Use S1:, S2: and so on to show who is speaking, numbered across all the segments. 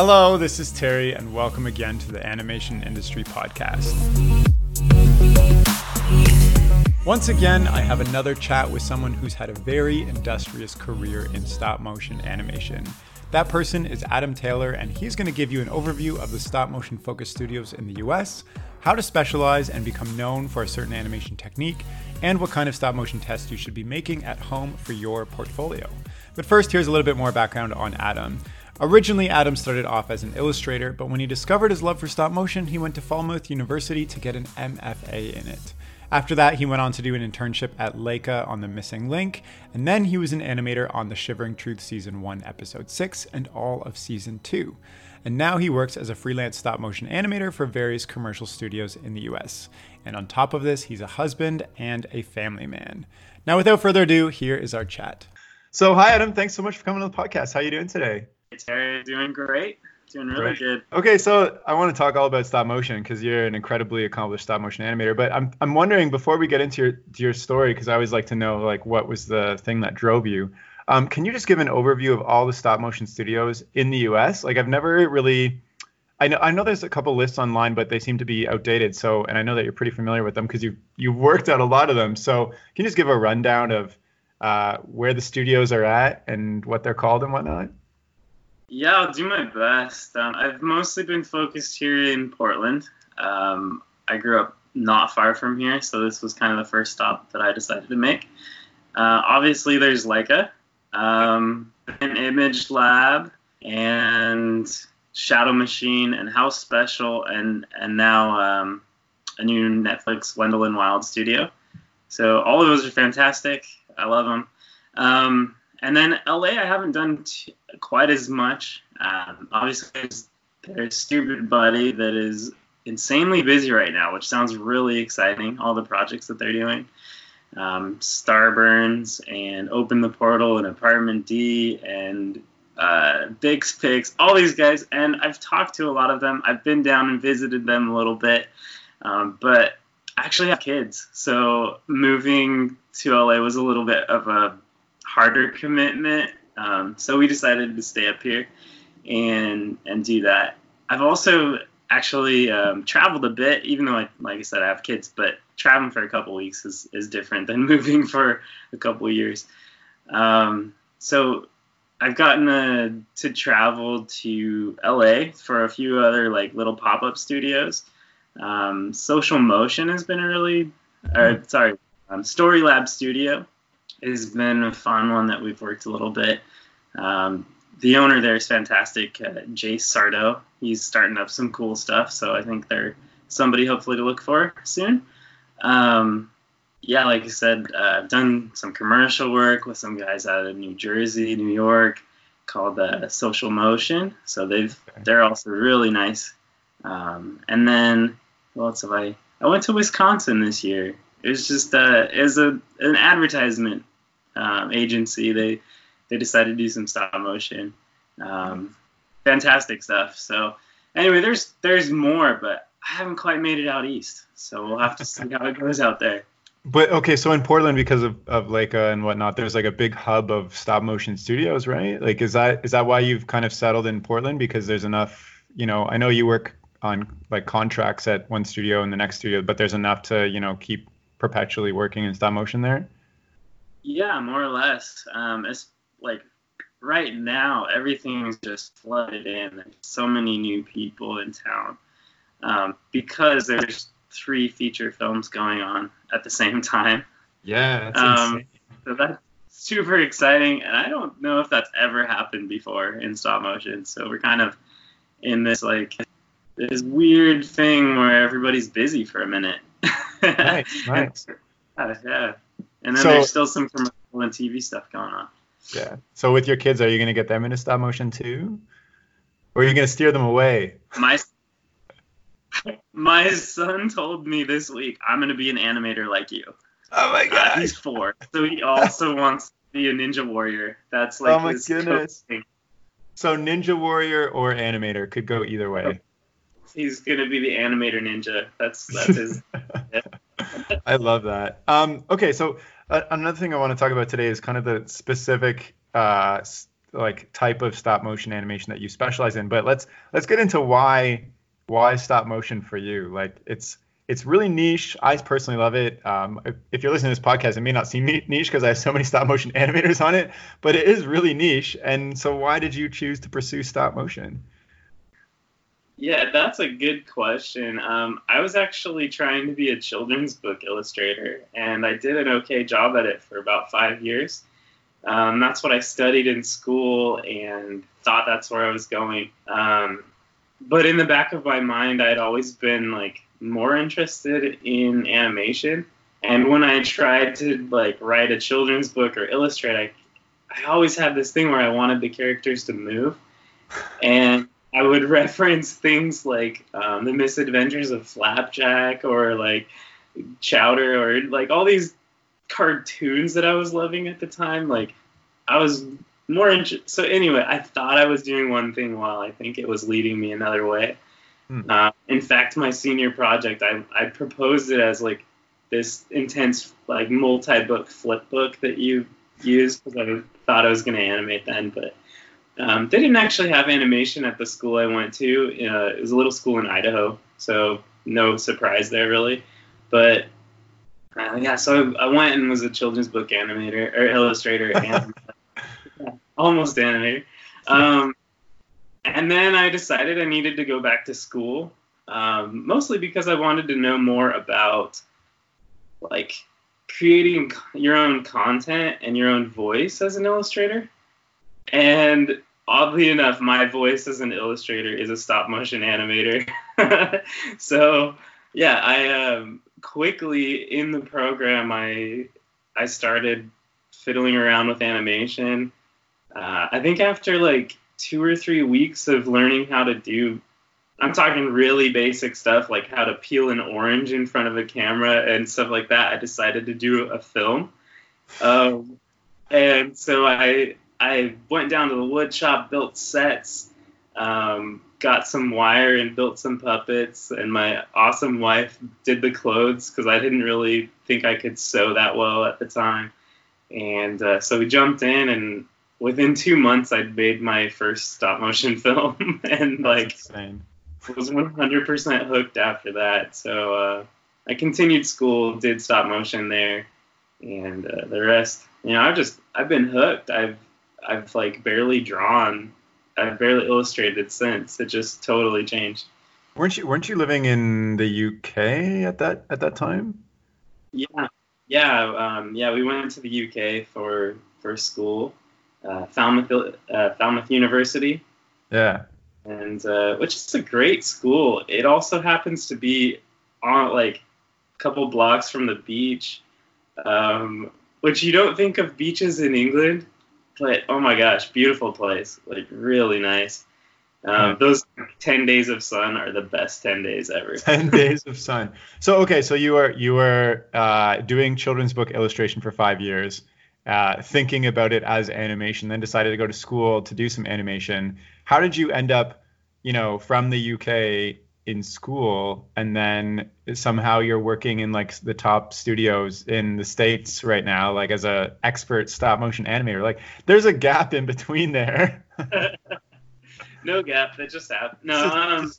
S1: Hello, this is Terry, and welcome again to the Animation Industry Podcast. Once again, I have another chat with someone who's had a very industrious career in stop motion animation. That person is Adam Taylor, and he's going to give you an overview of the stop motion focus studios in the US, how to specialize and become known for a certain animation technique, and what kind of stop motion tests you should be making at home for your portfolio. But first, here's a little bit more background on Adam. Originally, Adam started off as an illustrator, but when he discovered his love for stop motion, he went to Falmouth University to get an MFA in it. After that, he went on to do an internship at Laika on The Missing Link, and then he was an animator on The Shivering Truth Season 1, Episode 6, and all of Season 2. And now he works as a freelance stop motion animator for various commercial studios in the US. And on top of this, he's a husband and a family man. Now, without further ado, here is our chat. So, hi, Adam. Thanks so much for coming on the podcast. How are you doing today?
S2: Terry, doing great. Doing really
S1: Great.
S2: good.
S1: Okay, so I want to talk all about stop motion because you're an incredibly accomplished stop motion animator. But I'm I'm wondering before we get into your to your story because I always like to know like what was the thing that drove you. Um, can you just give an overview of all the stop motion studios in the U.S.? Like I've never really. I know I know there's a couple lists online, but they seem to be outdated. So, and I know that you're pretty familiar with them because you you've worked at a lot of them. So, can you just give a rundown of uh, where the studios are at and what they're called and whatnot?
S2: Yeah, I'll do my best. Um, I've mostly been focused here in Portland. Um, I grew up not far from here, so this was kind of the first stop that I decided to make. Uh, obviously, there's Laika, um, Bent Image Lab, and Shadow Machine, and House Special, and and now um, a new Netflix Wendell and Wild studio. So all of those are fantastic. I love them. And then LA, I haven't done t- quite as much. Um, obviously, there's, there's Stoopid Buddy that is insanely busy right now, which sounds really exciting. All the projects that they're doing, um, Starburns and Open the Portal and Apartment D and uh, Bix Pix, all these guys. And I've talked to a lot of them. I've been down and visited them a little bit, um, but I actually have kids, so moving to LA was a little bit of a harder commitment. Um, so we decided to stay up here and and do that. I've also actually um, traveled a bit, even though, I, like I said, I have kids. But traveling for a couple weeks is, is different than moving for a couple years. Um, so I've gotten uh, to travel to LA for a few other like little pop up studios. Um, Social Motion has been a really, or sorry, um, Story Lab Studio has been a fun one that we've worked a little bit. Um, the owner there is fantastic, uh, Jace Sardo. He's starting up some cool stuff, so I think they're somebody hopefully to look for soon. Um, yeah, like I said, uh, I've done some commercial work with some guys out of New Jersey, New York, called uh, Social Motion. So they've they're also really nice. Um, and then what else have I? I went to Wisconsin this year. It was just uh, as a an advertisement um, agency. They they decided to do some stop motion. Um, fantastic stuff. So anyway, there's there's more, but I haven't quite made it out east. So we'll have to see how it goes out there.
S1: But okay, so in Portland, because of, of Laika and whatnot, there's like a big hub of stop motion studios, right? Like, is that is that why you've kind of settled in Portland? Because there's enough, you know, I know you work on like contracts at one studio and the next studio, but there's enough to, you know, keep perpetually working in stop motion there.
S2: Yeah, more or less. Um, it's like right now, everything's just flooded in. There's so many new people in town um, because there's three feature films going on at the same time.
S1: Yeah, that's
S2: Um. So that's super exciting, and I don't know if that's ever happened before in stop motion. So we're kind of in this like this weird thing where everybody's busy for a minute.
S1: Nice, nice.
S2: Uh, yeah, and then
S1: So-
S2: there's still some commercial and TV stuff going on.
S1: Yeah. So with your kids, are you gonna get them into stop motion too, or are you gonna steer them away?
S2: My my son told me this week I'm gonna be an animator like you.
S1: Oh my
S2: Uh, he's four, so he also wants to be a ninja warrior. That's like
S1: Oh my
S2: his
S1: goodness.
S2: thing.
S1: So Ninja Warrior or animator could go either way.
S2: He's gonna be the animator ninja. That's that's his.
S1: I love that. Um, okay, so uh, another thing I want to talk about today is kind of the specific uh, like type of stop motion animation that you specialize in. But let's let's get into why why stop motion for you. Like it's it's really niche. I personally love it. Um, if you're listening to this podcast, it may not seem niche because I have so many stop motion animators on it, but it is really niche. And so, why did you choose to pursue stop motion?
S2: Yeah, that's a good question. Um, I was actually trying to be a children's book illustrator, and I did an okay job at it for about five years. Um, that's what I studied in school and thought that's where I was going. Um, but in the back of my mind, I'd always been like more interested in animation. And when I tried to like write a children's book or illustrate, I, I always had this thing where I wanted the characters to move. And I would reference things like um, the misadventures of Flapjack or like Chowder or like all these cartoons that I was loving at the time. Like I was more interested. So anyway, I thought I was doing one thing while I think it was leading me another way. Hmm. Uh, in fact, my senior project, I, I proposed it as like this intense, like multi-book flip book that you use because I thought I was going to animate then, but um, they didn't actually have animation at the school I went to. Uh, it was a little school in Idaho, so no surprise there really. But uh, yeah, so I went and was a children's book animator or illustrator and almost animator. Um, and then I decided I needed to go back to school, um, mostly because I wanted to know more about like creating your own content and your own voice as an illustrator. And oddly enough, my voice as an illustrator is a stop motion animator. so yeah, I um, quickly in the program I I started fiddling around with animation. Uh, I think after like two or three weeks of learning how to do I'm talking really basic stuff like how to peel an orange in front of a camera and stuff like that. I decided to do a film. Um, and so I I went down to the wood shop, built sets, um, got some wire and built some puppets, and my awesome wife did the clothes because I didn't really think I could sew that well at the time. And uh, so we jumped in, and within two months, I'd made my first stop motion film, and like insane. was 100% hooked after that. So uh, I continued school, did stop motion there, and uh, the rest, you know, I've just I've been hooked. I've I've like barely drawn. I've barely illustrated since. It just totally changed.
S1: Weren't you weren't you living in the UK at that at that time?
S2: Yeah, yeah, um, yeah. We went to the UK for for school, uh, Falmouth uh, Falmouth University.
S1: Yeah.
S2: And uh, which is a great school. It also happens to be on like a couple blocks from the beach, um, which you don't think of beaches in England but oh my gosh, beautiful place, like really nice. Um, those 10 days of sun are the best 10 days ever.
S1: 10 days of sun. So okay so you were you were uh, doing children's book illustration for five years uh, thinking about it as animation then decided to go to school to do some animation. How did you end up you know from the uk in school and then somehow you're working in like the top studios in the states right now like as a expert stop motion animator. Like there's a gap in between there.
S2: No gap that just happened no um,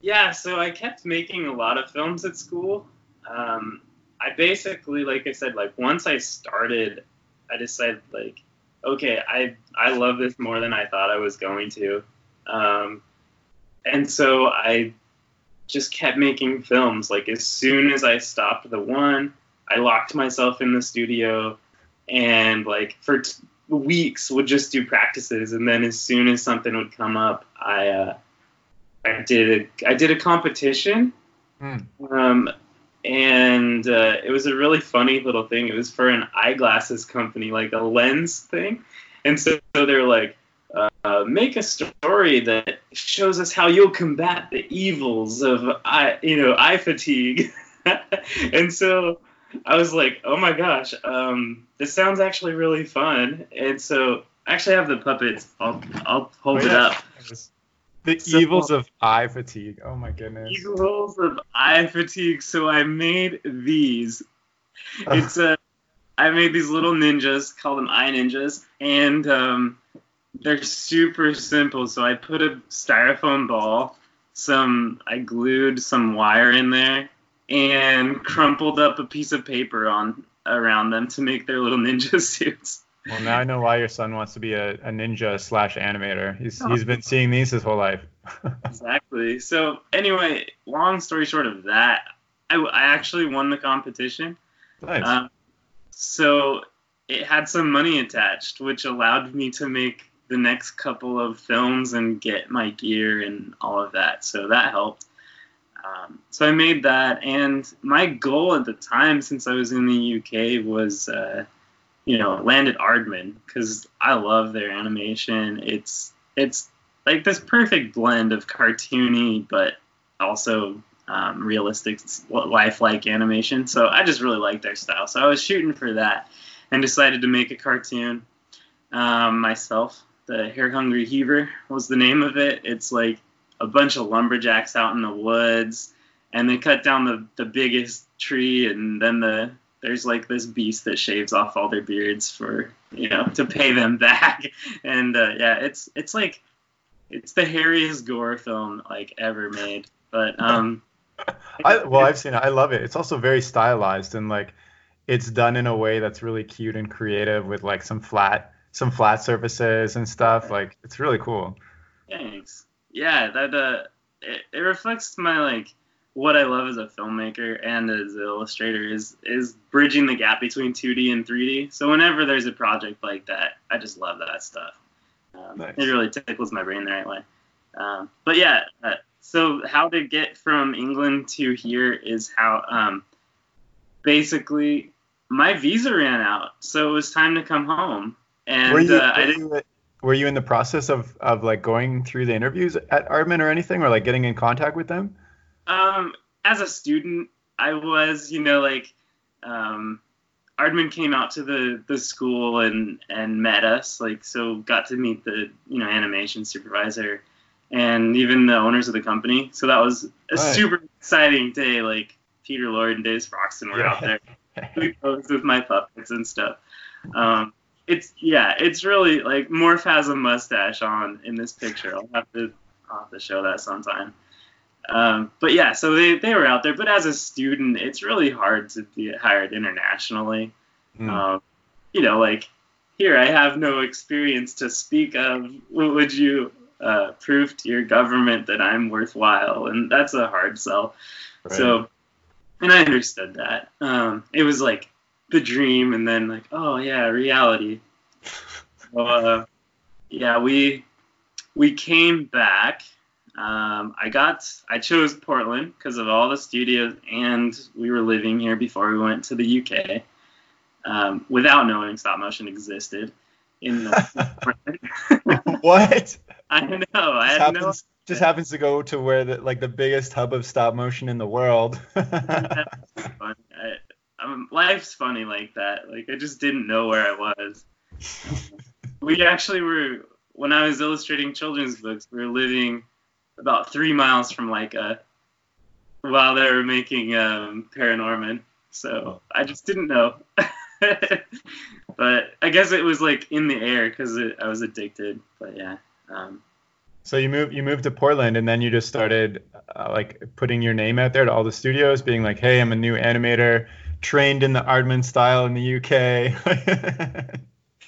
S2: yeah so i kept making a lot of films at school. Um, i basically like i said like once i started i decided like okay i i love this more than i thought i was going to. Um, and so I just kept making films. Like as soon as I stopped the one, I locked myself in the studio and like for t- weeks would just do practices and then as soon as something would come up, I uh, I did a, I did a competition. Mm. Um, and uh, it was a really funny little thing. It was for an eyeglasses company, like a lens thing. And so, so they're like, uh, make a story that shows us how you'll combat the evils of eye, you know, eye fatigue. and so I was like, oh my gosh, um, this sounds actually really fun. And so I actually have the puppets. I'll I'll hold oh, yeah. it up.
S1: The so, evils of eye fatigue. Oh my goodness.
S2: Evils of eye fatigue. So I made these. It's a. I made these little ninjas, call them eye ninjas, and um, they're super simple. So I put a styrofoam ball, some I glued some wire in there, and crumpled up a piece of paper on around them to make their little ninja suits.
S1: Well, now I know why your son wants to be a, a ninja slash animator. He's he's been seeing these his whole life.
S2: exactly. So anyway, long story short of that, I, I actually won the competition.
S1: Nice. Um,
S2: so it had some money attached, which allowed me to make the next couple of films and get my gear and all of that. So that helped. Um, so I made that, and my goal at the time, since I was in the UK, was uh, you know land at Aardman because I love their animation. It's it's like this perfect blend of cartoony but also um, realistic, lifelike animation. So I just really like their style. So I was shooting for that and decided to make a cartoon um, myself. The Hair Hungry Heaver was the name of it. It's like a bunch of lumberjacks out in the woods, and they cut down the, the biggest tree, and then the there's like this beast that shaves off all their beards for you know to pay them back, and uh, yeah, it's it's like it's the hairiest gore film like ever made. But um,
S1: I well, I've seen it. I love it. It's also very stylized and like it's done in a way that's really cute and creative with like some flat some flat surfaces and stuff. Like it's really cool.
S2: Thanks. Yeah, that uh, it, it reflects my like what I love as a filmmaker and as an illustrator is is bridging the gap between 2D and 3D. So whenever there's a project like that, I just love that stuff. Um, nice. It really tickles my brain the right way. Um, but yeah, uh, so how to get from England to here is how um, basically my visa ran out, so it was time to come home. And were you, uh, I didn't.
S1: Were you in the process of, of like going through the interviews at Aardman or anything, or like getting in contact with them?
S2: Um, as a student, I was, you know, like, um, Aardman came out to the, the school and, and met us, like, so got to meet the, you know, animation supervisor and even the owners of the company. So that was a right. super exciting day. Like, Peter Lord and Dave Sproxton were yeah. out there. we posed with my puppets and stuff. Um, it's yeah, it's really like Morph has a mustache on in this picture. I'll have to I'll have to show that sometime. Um, but yeah, so they, they were out there. But as a student, it's really hard to be hired internationally. Mm. Um, you know, like here, I have no experience to speak of. What would you uh, prove to your government that I'm worthwhile? And that's a hard sell. Right. So and I understood that. Um, it was like the dream, and then like, oh yeah, reality. so, uh, yeah, we we came back. Um, I got I chose Portland because of all the studios, and we were living here before we went to the UK, um, without knowing stop motion existed. In
S1: the what?
S2: I know. I had
S1: happens, no just happens to go to where the like the biggest hub of stop motion in the world.
S2: I, I life's funny like that. Like I just didn't know where I was. we actually were when I was illustrating children's books. We were living about three miles from Laika while they were making um, Paranorman. So I just didn't know. but I guess it was like in the air because I was addicted. But yeah. Um,
S1: so you moved you moved to Portland, and then you just started uh, like putting your name out there to all the studios, being like, "Hey, I'm a new animator, trained in the Aardman style in the UK."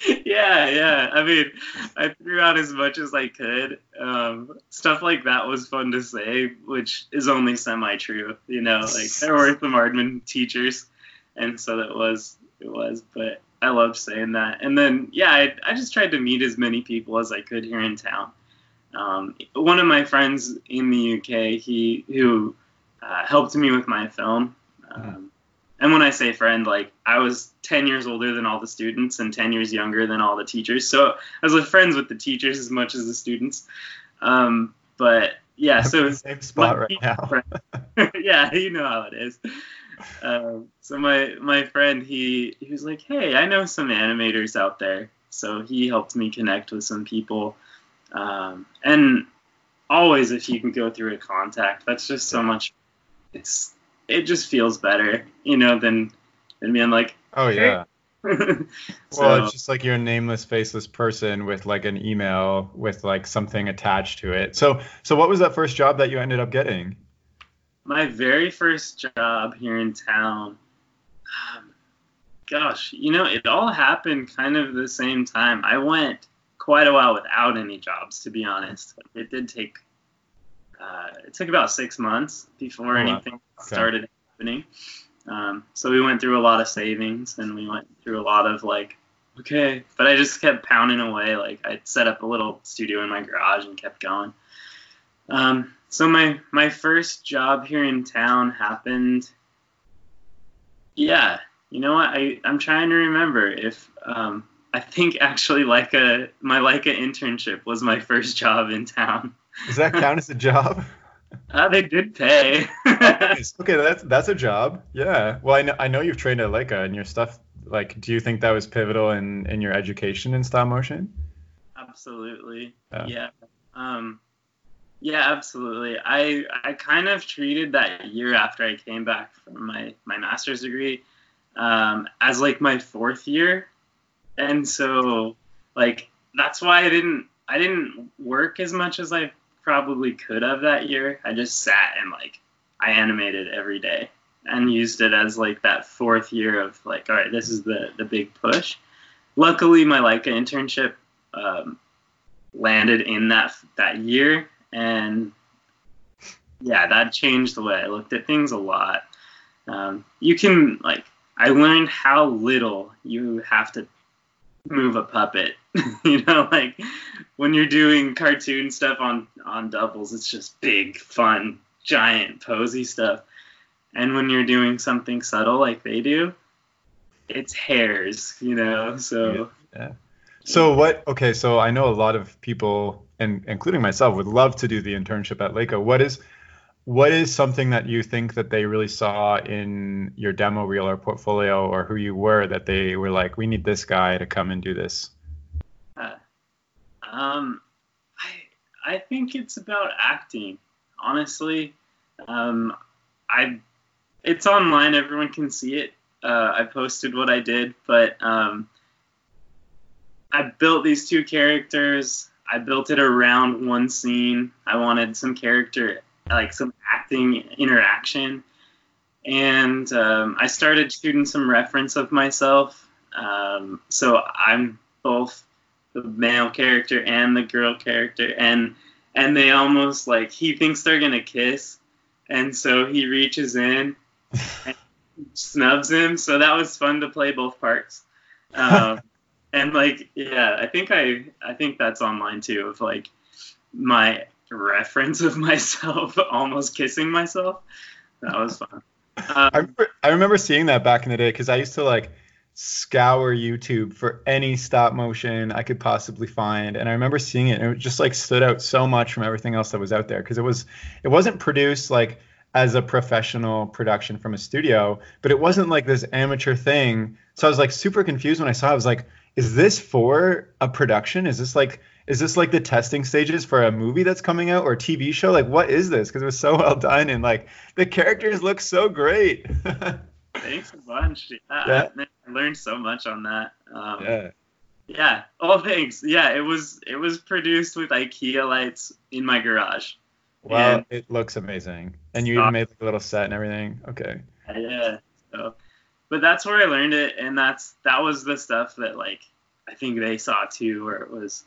S2: yeah, yeah. I mean, I threw out as much as I could. Um, stuff like that was fun to say, which is only semi-true. You know, like there were some Aardman teachers, and so that was it was. But I love saying that. And then yeah, I, I just tried to meet as many people as I could here in town. Um, one of my friends in the UK, he who uh, helped me with my film. Um, mm-hmm. And when I say friend, like I was 10 years older than all the students and 10 years younger than all the teachers. So I was with friends with the teachers as much as the students. Um, but yeah, so
S1: same spot right now.
S2: yeah, you know how it is. Um, so my my friend he he was like, hey, I know some animators out there. So he helped me connect with some people. Um, and always, if you can go through a contact, that's just so much. It's it just feels better, you know, than than being like,
S1: oh yeah,
S2: so,
S1: well, it's just like you're a nameless, faceless person with like an email with like something attached to it. So, so what was that first job that you ended up getting?
S2: my very first job here in town. Um, gosh, you know, it all happened kind of the same time. I went quite a while without any jobs, to be honest. It did take. Uh, it took about six months before
S1: wow.
S2: anything
S1: Okay.
S2: started happening. Um, so we went through a lot of savings and we went through a lot of like, okay, but I just kept pounding away. Like I set up a little studio in my garage and kept going. Um, so my my first job here in town happened. Yeah, you know what? I I'm trying to remember if um, I think actually Laika my Laika internship was my first job in town.
S1: Does that count as a job?
S2: Uh, they did pay.
S1: Okay, that's that's a job. Yeah. Well, I know I know you've trained at Laika and your stuff. Like, do you think that was pivotal in in your education in stop motion?
S2: absolutely.
S1: Yeah.
S2: Yeah. Um, yeah, absolutely. I I kind of treated that year after I came back from my my master's degree um, as like my fourth year, and so like that's why I didn't I didn't work as much as I probably could have that year. I just sat and like I animated every day and used it as like that fourth year of like all right this is the the big push. Luckily, my Laika internship um, landed in that that year, and yeah, that changed the way I looked at things a lot. Um, you can like I learned how little you have to move a puppet. you know, like when you're doing cartoon stuff on on doubles, it's just big, fun, giant, posy stuff. And when you're doing something subtle like they do, it's hairs, you know. So yeah
S1: So what? Okay, so I know a lot of people, and including myself, would love to do the internship at Laika. What is what is something that you think that they really saw in your demo reel or portfolio or who you were that they were like, we need this guy to come and do this?
S2: Um, I I think it's about acting. Honestly, um, I it's online. Everyone can see it. Uh, I posted what I did, but um, I built these two characters. I built it around one scene. I wanted some character, like some acting interaction, and um, I started shooting some reference of myself. Um, so I'm both the male character and the girl character and and they almost like he thinks they're gonna kiss and so he reaches in and snubs him. So that was fun to play both parts. Um, and like yeah i think i i think that's online too of like my reference of myself almost kissing myself that was fun um,
S1: I remember, I remember seeing that back in the day because I used to like scour YouTube for any stop motion I could possibly find, and I remember seeing it, and it just like stood out so much from everything else that was out there because it was it wasn't produced like as a professional production from a studio, but it wasn't like this amateur thing. So I was like super confused when I saw. It. I was like, is this for a production? Is this like is this like the testing stages for a movie that's coming out or a TV show? Like, what is this? Because it was so well done and like the characters look so great.
S2: thanks a bunch yeah,
S1: Yeah.
S2: Man, i learned so much on that um,
S1: yeah.
S2: Yeah. Oh, thanks. Yeah, it was it was produced with IKEA lights in my garage.
S1: Wow,
S2: And-
S1: it looks amazing. And you even made like a little set and everything. Okay.
S2: Yeah. So, but that's where I learned it, and that's that was the stuff that like I think they saw too, where it was,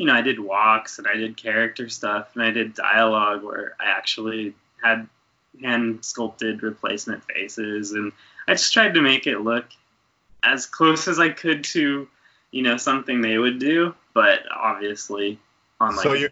S2: you know, I did walks and I did character stuff and I did dialogue where I actually had hand sculpted replacement faces, and I just tried to make it look as close as I could to, you know, something they would do, but obviously on like
S1: so your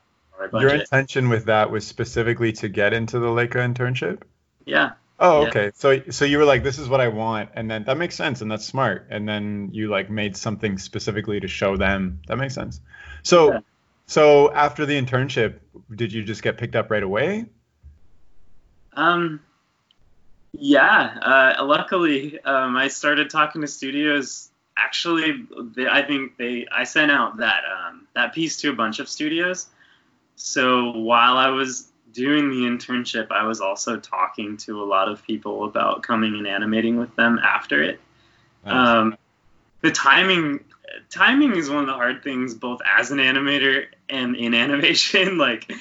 S1: your intention with that was specifically to get into the Laika internship?
S2: yeah.
S1: Oh,
S2: Yeah.
S1: okay. So so you were like, this is what I want, and then that makes sense, and that's smart. And then you like made something specifically to show them. That makes sense. So
S2: Yeah.
S1: so after the internship, did you just get picked up right away?
S2: Um, yeah. Uh, luckily, um, I started talking to studios. Actually, they, I think they I sent out that um, that piece to a bunch of studios. So while I was doing the internship, I was also talking to a lot of people about coming and animating with them after it.
S1: Nice.
S2: Um, the timing timing is one of the hard things both as an animator and in animation. Like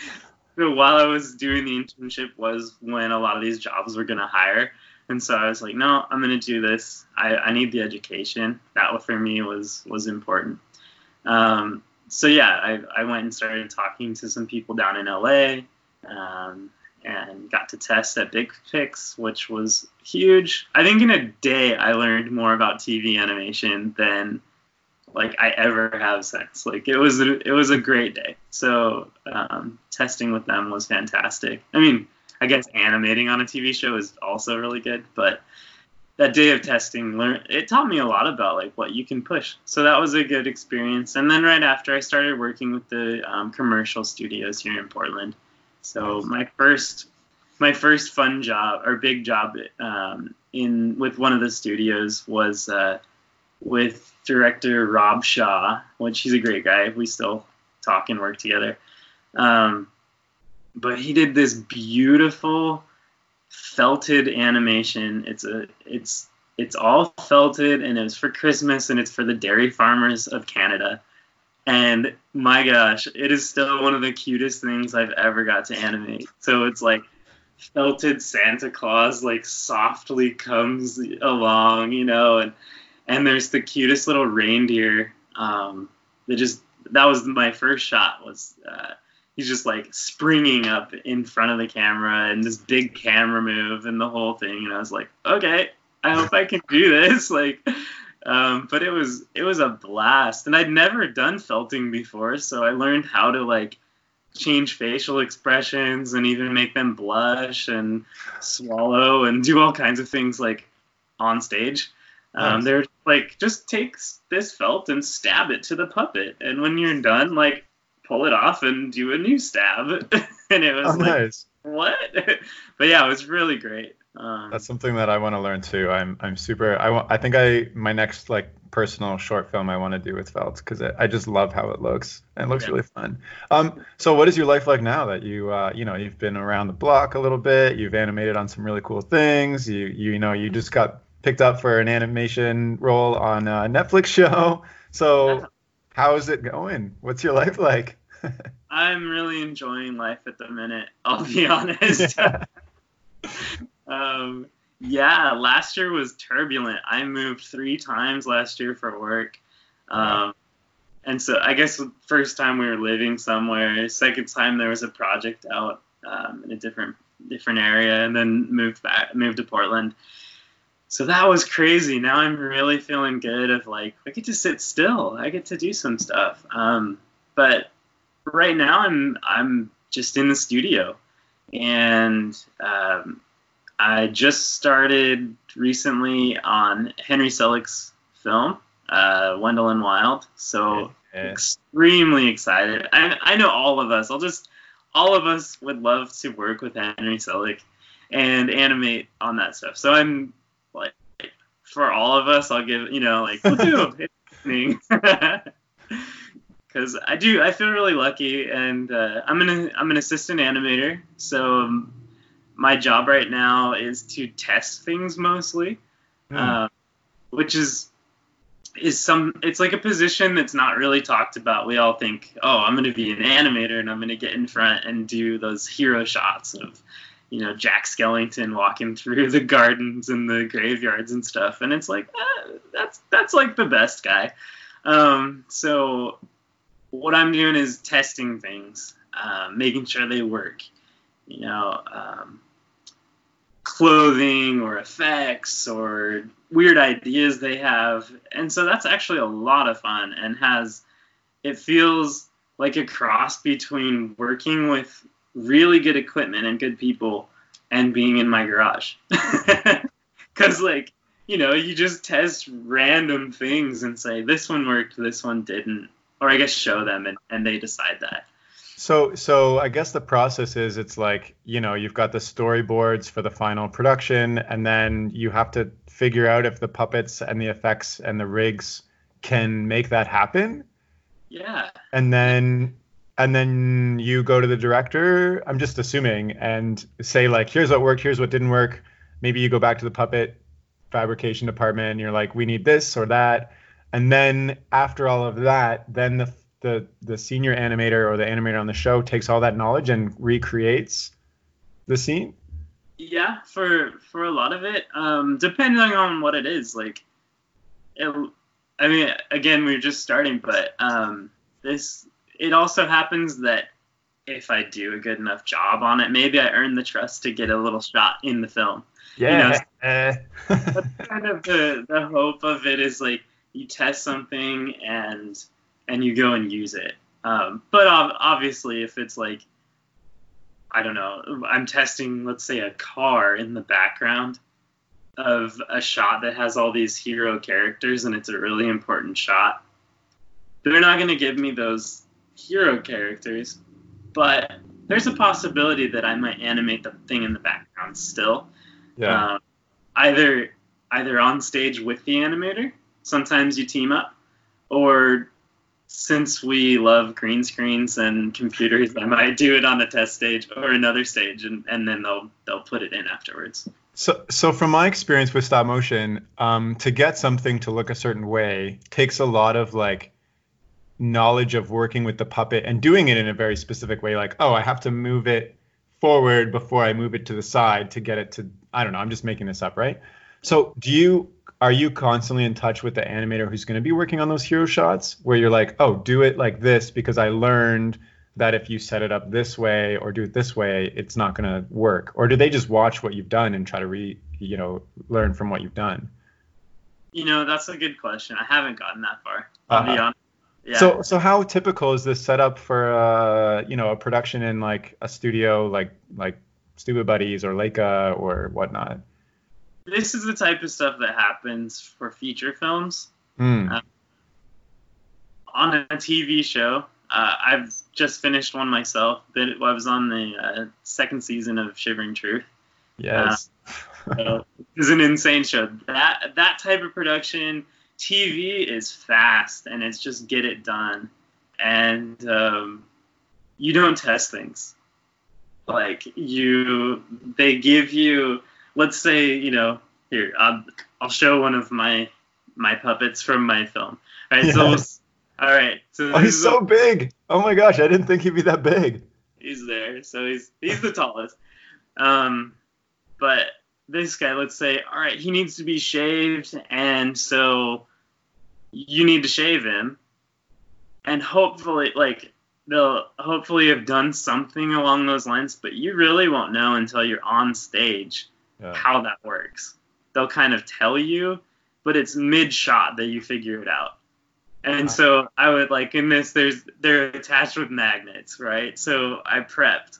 S2: while i was doing the internship was when a lot of these jobs were going to hire. And so i was like no i'm going to do this. I, I need the education. That for me was was important. Um, so yeah I, I went and started talking to some people down in la um, and got to test at Bix Pix, which was huge. I think in a day I learned more about TV animation than like I ever have since. Like it was a, it was a great day. So um, testing with them was fantastic. I mean, I guess animating on a TV show is also really good, but that day of testing learn it taught me a lot about like what you can push so that was a good experience and then right after i started working with the um, commercial studios here in portland so my first my first fun job or big job um, in with one of the studios was uh, with director Rob Shaw, which he's a great guy. We still talk and work together. Um, but he did this beautiful felted animation. It's a it's it's all felted and it was for Christmas and it's for the dairy farmers of Canada. And my gosh, it is still one of the cutest things I've ever got to animate. So it's like felted Santa Claus like softly comes along, you know, and and there's the cutest little reindeer. Um, that just that was my first shot was uh, he's just like springing up in front of the camera and this big camera move and the whole thing, and I was like, okay, I hope I can do this, like. Um, but it was it was a blast, and I'd never done felting before, so I learned how to like change facial expressions and even make them blush and swallow and do all kinds of things like on stage. Um, nice. They're like, just take this felt and stab it to the puppet, and when you're done, like pull it off and do a new stab. and it was oh, like, nice. what? but yeah, it was really great.
S1: Um, That's something that I want to learn too. I'm I'm super. I want. I think I my next like personal short film I want to do with felt because I just love how it looks and it looks yeah. really fun. Um, so what is your life like now that you uh, you know you've been around the block a little bit, you've animated on some really cool things, you you, you know you just got picked up for an animation role on a Netflix show. So how is it going? What's your life like?
S2: I'm really enjoying life at the minute. I'll be honest. Yeah. Um, yeah, last year was turbulent. I moved three times last year for work. Um, and so I guess first time we were living somewhere, second time there was a project out um, in a different different area, and then moved back, moved to Portland. So that was crazy. Now I'm really feeling good. Of like I get to sit still. I get to do some stuff. Um, but right now I'm I'm just in the studio, and um, I just started recently on Henry Selick's film, uh, Wendell and Wild. So yeah. extremely excited. I, I know all of us. I'll just all of us would love to work with Henry Selick and animate on that stuff. So I'm like, for all of us, I'll give you know like because I do. I feel really lucky, and uh, I'm an I'm an assistant animator, so. My job right now is to test things mostly, mm. uh, which is is some. It's like a position that's not really talked about. We all think, oh, I'm going to be an animator and I'm going to get in front and do those hero shots of, you know, Jack Skellington walking through the gardens and the graveyards and stuff. And it's like, eh, that's that's like the best guy. Um, so what I'm doing is testing things, uh, making sure they work. You know, um, clothing or effects or weird ideas they have. And so that's actually a lot of fun and has it feels like a cross between working with really good equipment and good people and being in my garage. Cuz like, you know, you just test random things and say this one worked, this one didn't, or I guess show them and, and they decide that.
S1: So, so I guess the process is it's like you know you've got the storyboards for the final production, and then you have to figure out if the puppets and the effects and the rigs can make that happen.
S2: Yeah.
S1: And then and then you go to the director. I'm just assuming and say like, here's what worked, here's what didn't work. Maybe you go back to the puppet fabrication department and you're like, we need this or that. and then after all of that, then the the the senior animator or the animator on the show takes all that knowledge and recreates the scene.
S2: Yeah, for for a lot of it, um, depending on what it is, like, it, I mean, again, we're just starting, but um, this it also happens that if I do a good enough job on it, maybe I earn the trust to get a little shot in the film.
S1: Yeah. You
S2: know, that's kind of the, the hope of it is like you test something and and you go and use it. Um, but obviously, if it's like I don't know, I'm testing, let's say, a car in the background of a shot that has all these hero characters and it's a really important shot. They're not going to give me those hero characters, but there's a possibility that I might animate the thing in the background still.
S1: Yeah. Um,
S2: either either on stage with the animator, sometimes you team up, or since we love green screens and computers, I might do it on a test stage or another stage, and, and then they'll they'll put it in afterwards.
S1: So, so from my experience with stop motion, um, to get something to look a certain way takes a lot of like knowledge of working with the puppet and doing it in a very specific way. Like, oh, I have to move it forward before I move it to the side to get it to. I don't know. I'm just making this up, right? So, do you are you constantly in touch with the animator who's going to be working on those hero shots where you're like oh do it like this because i learned that if you set it up this way or do it this way it's not going to work or do they just watch what you've done and try to re you know learn from what you've done
S2: you know that's a good question i haven't gotten that far i'll uh-huh. be honest
S1: yeah. So so how typical is this setup for uh you know a production in like a studio like like Stoopid Buddies or Laika or whatnot?
S2: This is the type of stuff that happens for feature films.
S1: Mm. Uh,
S2: on a TV show, uh, I've just finished one myself. But I was on the uh, second season of Shivering Truth.
S1: Yes,
S2: uh, so it's an insane show. That that type of production, TV is fast and it's just get it done, and um, you don't test things. Like you, they give you let's say you know here I'll, I'll show one of my my puppets from my film. All right, yes. so all right.
S1: So oh, he's so a, big. Oh my gosh, I didn't think he'd be that big.
S2: He's there, so he's he's the tallest. Um, but this guy, let's say, all right, he needs to be shaved, and so you need to shave him, and hopefully, like they'll hopefully have done something along those lines, but you really won't know until you're on stage yeah. how that works. They'll kind of tell you, but it's mid shot that you figure it out. And ah. so I would like in this there's they're attached with magnets, right? So I prepped.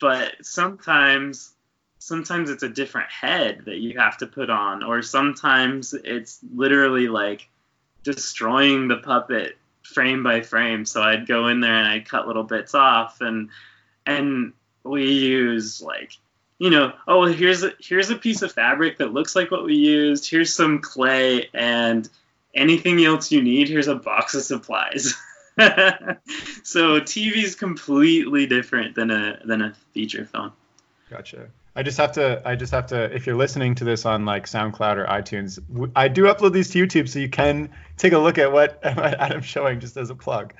S2: But sometimes sometimes it's a different head that you have to put on or sometimes it's literally like destroying the puppet frame by frame. So I'd go in there and I'd cut little bits off and and we use like you know, oh, here's a here's a piece of fabric that looks like what we used. Here's some clay and anything else you need. Here's a box of supplies. so TV is completely different than a than a feature film.
S1: Gotcha. I just have to. I just have to. If you're listening to this on like SoundCloud or iTunes, I do upload these to YouTube, so you can take a look at what Adam's showing, just as a plug.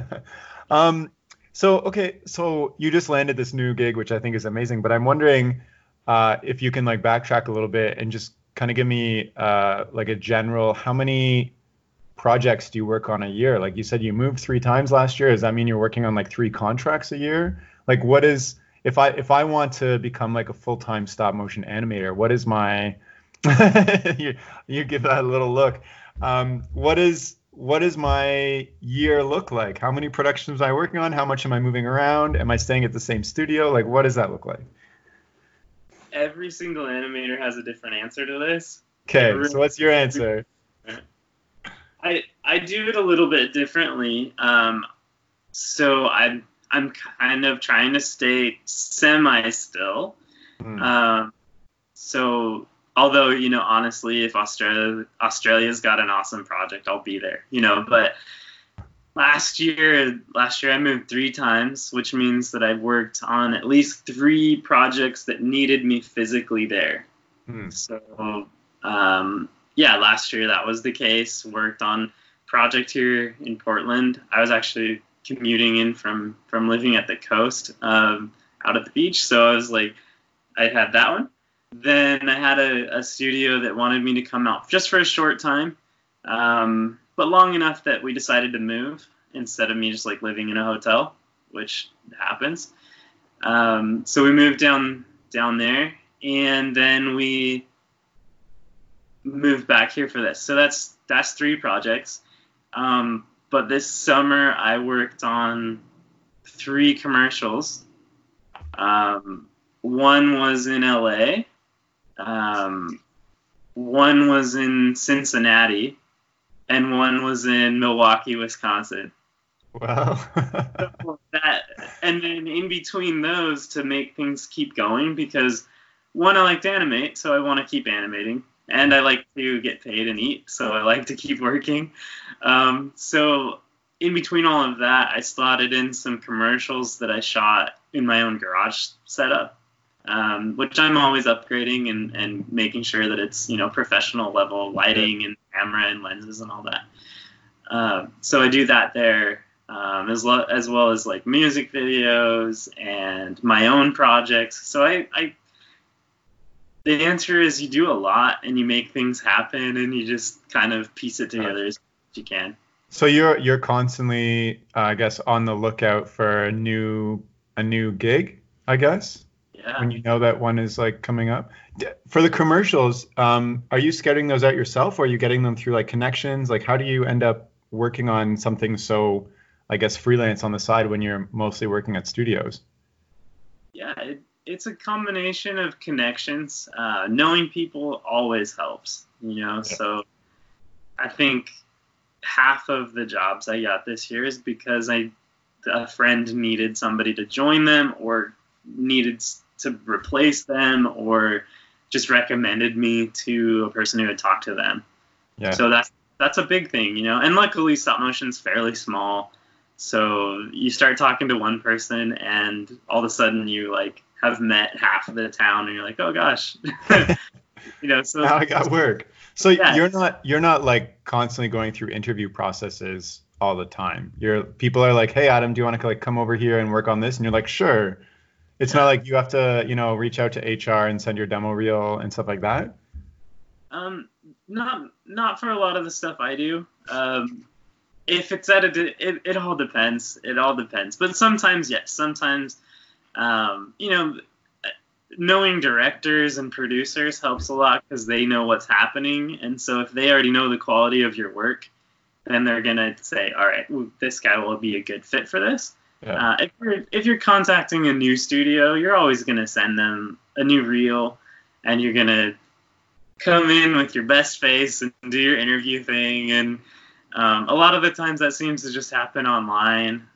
S1: um, so okay, so you just landed this new gig, which I think is amazing. But I'm wondering uh, if you can like backtrack a little bit and just kind of give me uh, like a general how many projects do you work on a year? Like you said, you moved three times last year. Does that mean you're working on like three contracts a year? Like what is if I if I want to become like a full time stop motion animator, what is my you, you give that a little look. Um, what is what does my year look like? How many productions am I working on? How much am I moving around? Am I staying at the same studio? Like, what does that look like?
S2: Every single animator has a different answer to this.
S1: Okay, so what's your answer?
S2: I I do it a little bit differently. Um, so I'm I'm kind of trying to stay semi still. Mm. Um, so although you know honestly if australia australia's got an awesome project i'll be there you know but last year last year i moved three times which means that i've worked on at least three projects that needed me physically there hmm. so um, yeah, last year that was the case. Worked on project here in Portland. I was actually commuting in from from living at the coast, um, out at the beach. So I was like, I had that one. Then I had a, a studio that wanted me to come out just for a short time, um, but long enough that we decided to move instead of me just like living in a hotel, which happens. Um, so we moved down down there, and then we moved back here for this. So that's that's three projects. Um, but this summer I worked on three commercials. Um, one was in LA. Um, one was in Cincinnati, and one was in Milwaukee, Wisconsin.
S1: Wow.
S2: so that, and then in between those to make things keep going because one, I like to animate, so I want to keep animating, and I like to get paid and eat, so I like to keep working. Um, so in between all of that, I slotted in some commercials that I shot in my own garage setup, um, which I'm always upgrading and, and making sure that it's you know professional level lighting and camera and lenses and all that. Uh, so I do that there um, as, lo- as well as like music videos and my own projects. So I, I, the answer is you do a lot and you make things happen and you just kind of piece it together as you can.
S1: So you're you're constantly, uh, I guess, on the lookout for a new a new gig, I guess.
S2: Yeah.
S1: When you know that one is like coming up. For the commercials, um, are you scouting those out yourself, or are you getting them through like connections? Like, how do you end up working on something so I guess freelance on the side when you're mostly working at studios?
S2: Yeah, it, it's a combination of connections. Uh, knowing people always helps, you know. Yeah. So I think half of the jobs I got this year is because I a friend needed somebody to join them or needed to replace them or just recommended me to a person who had talked to them. Yeah. So that's that's a big thing, you know. And luckily, stop motion's fairly small. So you start talking to one person, and all of a sudden you like have met half of the town, and you're like, oh gosh, you know. So
S1: now I got work. So yeah. you're not you're not like constantly going through interview processes all the time. You're people are like, hey Adam, do you want to like come over here and work on this? And you're like, sure. It's not like you have to you know reach out to HR and send your demo reel and stuff like that.
S2: Um, not not for a lot of the stuff I do. Um, if it's at a, it, it all depends. It all depends. But sometimes, yes. Sometimes, um, you know, knowing directors and producers helps a lot because they know what's happening. And so if they already know the quality of your work, then they're gonna say, all right, this guy will be a good fit for this. Yeah. Uh, if you're if you're contacting a new studio, you're always gonna send them a new reel, and you're gonna come in with your best face and do your interview thing and um, a lot of the times that seems to just happen online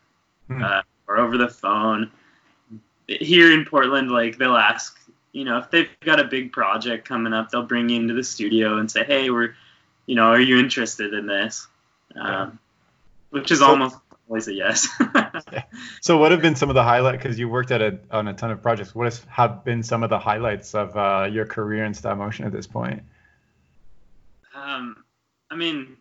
S2: hmm. uh, or over the phone. Here in Portland, like they'll ask, you know, if they've got a big project coming up, they'll bring you into the studio and say, hey, we're, you know, are you interested in this? Um. Which is so, almost always a yes.
S1: yeah. So, what have been some of the highlights? Because you worked at a, on a ton of projects. What has have been some of the highlights of uh, your career in stop motion at this point?
S2: Um, I mean,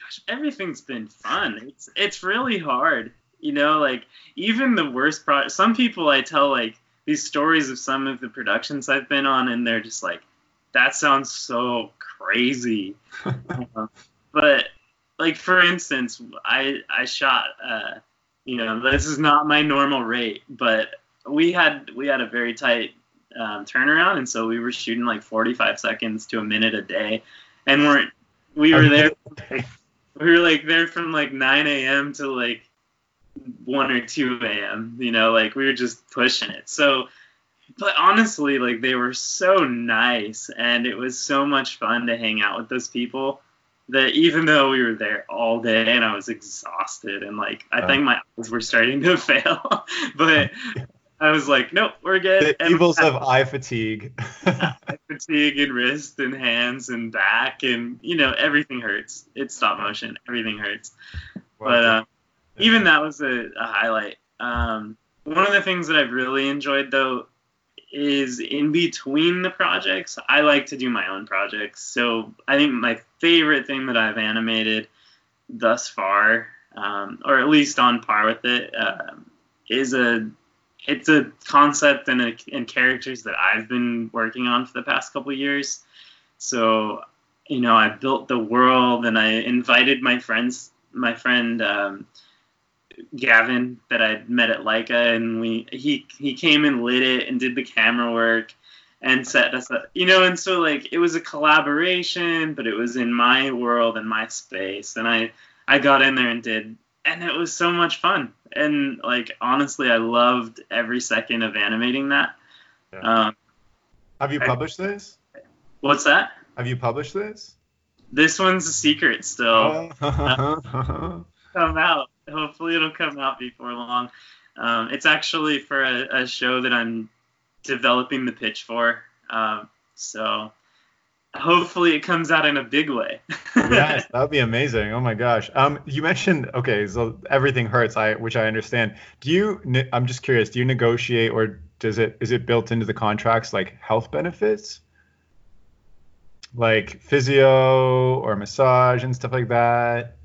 S2: gosh, everything's been fun. It's it's really hard, you know. Like even the worst pro. Some people I tell like these stories of some of the productions I've been on, and they're just like, that sounds so crazy. uh, but like for instance, I I shot. Uh, you know, this is not my normal rate, but we had we had a very tight um, turnaround, and so we were shooting like 45 seconds to a minute a day, and we're we were there we were like there from like 9 a.m. to like 1 or 2 a.m. You know, like we were just pushing it. So, but honestly, like they were so nice, and it was so much fun to hang out with those people. That even though we were there all day and I was exhausted and like I think my eyes were starting to fail, but I was like, nope, we're good.
S1: The and evils of eye fatigue.
S2: eye fatigue and wrist and hands and back and you know everything hurts. It's stop motion. Everything hurts. but uh, even that was a, a highlight. Um, one of the things that I've really enjoyed though is in between the projects. I like to do my own projects. So I think my favorite thing that I've animated thus far, um, or at least on par with it, uh, is a it's a concept and, a, and characters that I've been working on for the past couple years. So, you know, I built the world and I invited my friends, my friend um, Gavin that I met at Laika, and we he he came and lit it and did the camera work and set us up, you know. And so like it was a collaboration, but it was in my world and my space, and I I got in there and did, and it was so much fun. And like honestly, I loved every second of animating that.
S1: Yeah. Um, Have you published I, this?
S2: What's that?
S1: Have you published this?
S2: This one's a secret still. uh, come out. Hopefully, it'll come out before long. Um, it's actually for a, a, show that I'm developing the pitch for. Um, so hopefully it comes out in a big way.
S1: yes, that would be amazing. Oh my gosh. Um, you mentioned okay, so everything hurts, I which I understand. Do you? I'm just curious. Do you negotiate or does it is it built into the contracts like health benefits, like physio or massage and stuff like that?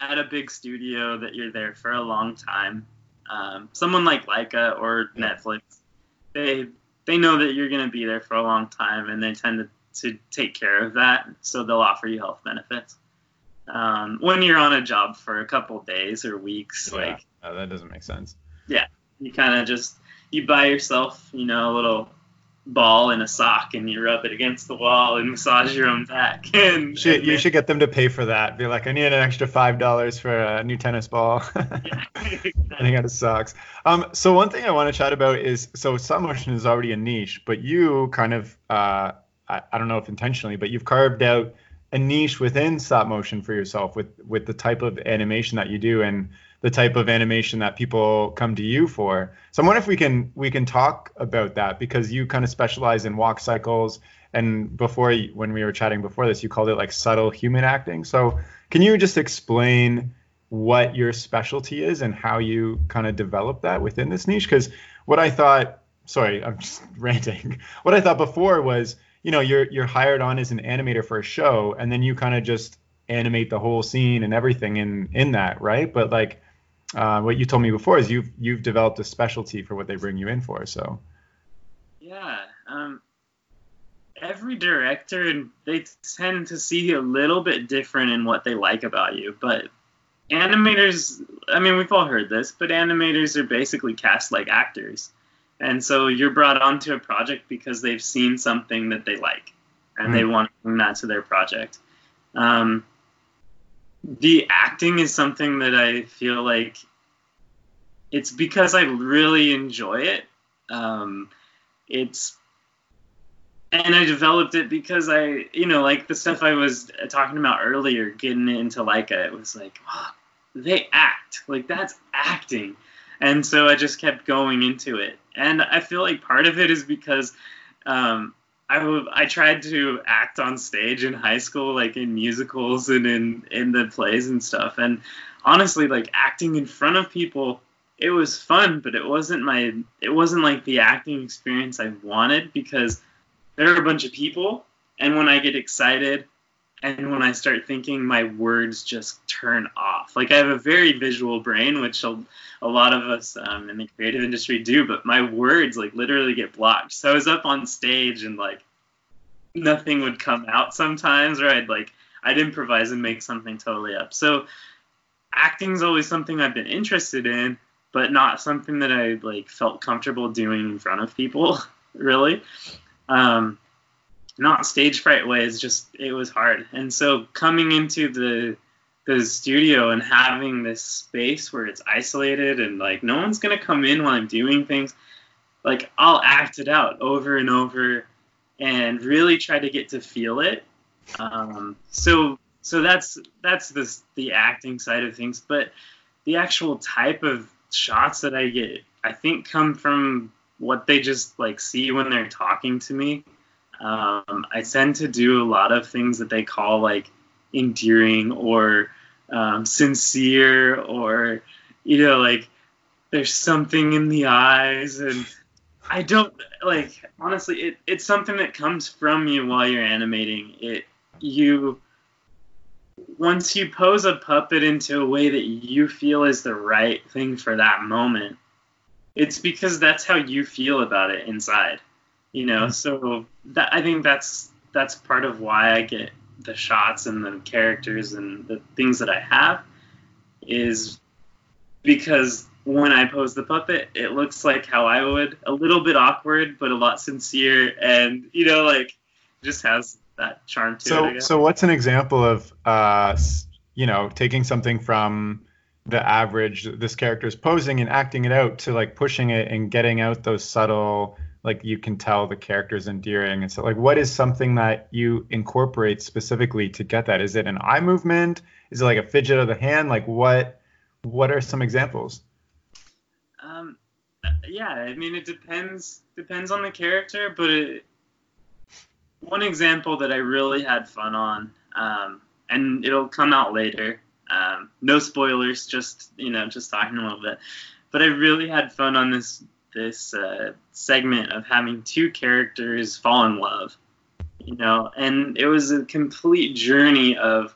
S2: At a big studio that you're there for a long time, um, someone like Laika or Netflix, they they know that you're going to be there for a long time, and they tend to, to take care of that. So they'll offer you health benefits. Um, when you're on a job for a couple days or weeks, yeah. like
S1: oh, that doesn't make sense.
S2: Yeah, you kind of just you buy yourself, you know, a little ball in a sock and you rub it against the wall and massage your own back. And,
S1: should, and you should get them to pay for that. Be like, I need an extra five dollars for a new tennis ball. yeah, exactly. and he got socks. Um, so one thing I want to chat about is so stop motion is already a niche, but you kind of uh, I, I don't know if intentionally, but you've carved out a niche within stop motion for yourself with with the type of animation that you do and the type of animation that people come to you for. So I wonder if we can we can talk about that because you kind of specialize in walk cycles and before when we were chatting before this you called it like subtle human acting. So can you just explain what your specialty is and how you kind of develop that within this niche because what I thought sorry, I'm just ranting. What I thought before was, you know, you're you're hired on as an animator for a show and then you kind of just animate the whole scene and everything in in that, right? But like uh, what you told me before is you've you've developed a specialty for what they bring you in for. So
S2: yeah, um, every director they tend to see a little bit different in what they like about you, but animators i mean we've all heard this but animators are basically cast like actors and so you're brought onto a project because they've seen something that they like and mm. they want to bring that to their project um, the acting is something that I feel like it's because I really enjoy it. Um, it's and I developed it because I, you know, like the stuff I was talking about earlier, getting into Laika, it was like, oh, they act. Like that's acting, and so I just kept going into it, and I feel like part of it is because um, I, w- I tried to act on stage in high school, like in musicals and in, in the plays and stuff. And honestly, like acting in front of people, it was fun, but it wasn't my, it wasn't like the acting experience I wanted because there are a bunch of people. And when I get excited and when I start thinking, my words just turn off. Like I have a very visual brain, which a, a lot of us um, in the creative industry do, but my words like literally get blocked. So I was up on stage and like nothing would come out sometimes, or I'd like I'd improvise and make something totally up. So acting's always something I've been interested in, but not something that I like felt comfortable doing in front of people, really. Um, not stage fright ways just it was hard. And so coming into the the studio and having this space where it's isolated and like no one's gonna come in while i'm doing things like i'll act it out over and over and really try to get to feel it. Um, so so that's that's the the acting side of things. But the actual type of shots that i get i think come from what they just like see when they're talking to me um, I tend to do a lot of things that they call like endearing or um, sincere or you know like there's something in the eyes and I don't like honestly. It, it's something that comes from you while you're animating. It you once you pose a puppet into a way that you feel is the right thing for that moment. It's because that's how you feel about it inside, you know. So that I think that's that's part of why I get the shots and the characters and the things that I have is because when I pose the puppet, it looks like how I would, a little bit awkward, but a lot sincere, and you know, like just has that charm to
S1: so,
S2: it.
S1: So, what's an example of, uh, you know, taking something from the average, this character is posing and acting it out to like pushing it and getting out those subtle, like you can tell the character's endearing and so like what is something that you incorporate specifically to get that? Is it an eye movement? Is it like a fidget of the hand? Like what? What are some examples?
S2: Um, yeah, I mean it depends depends on the character, but it, one example that I really had fun on, um, and it'll come out later. Um, no spoilers, just you know, just talking a little bit. But I really had fun on this this uh, segment of having two characters fall in love, you know, and it was a complete journey of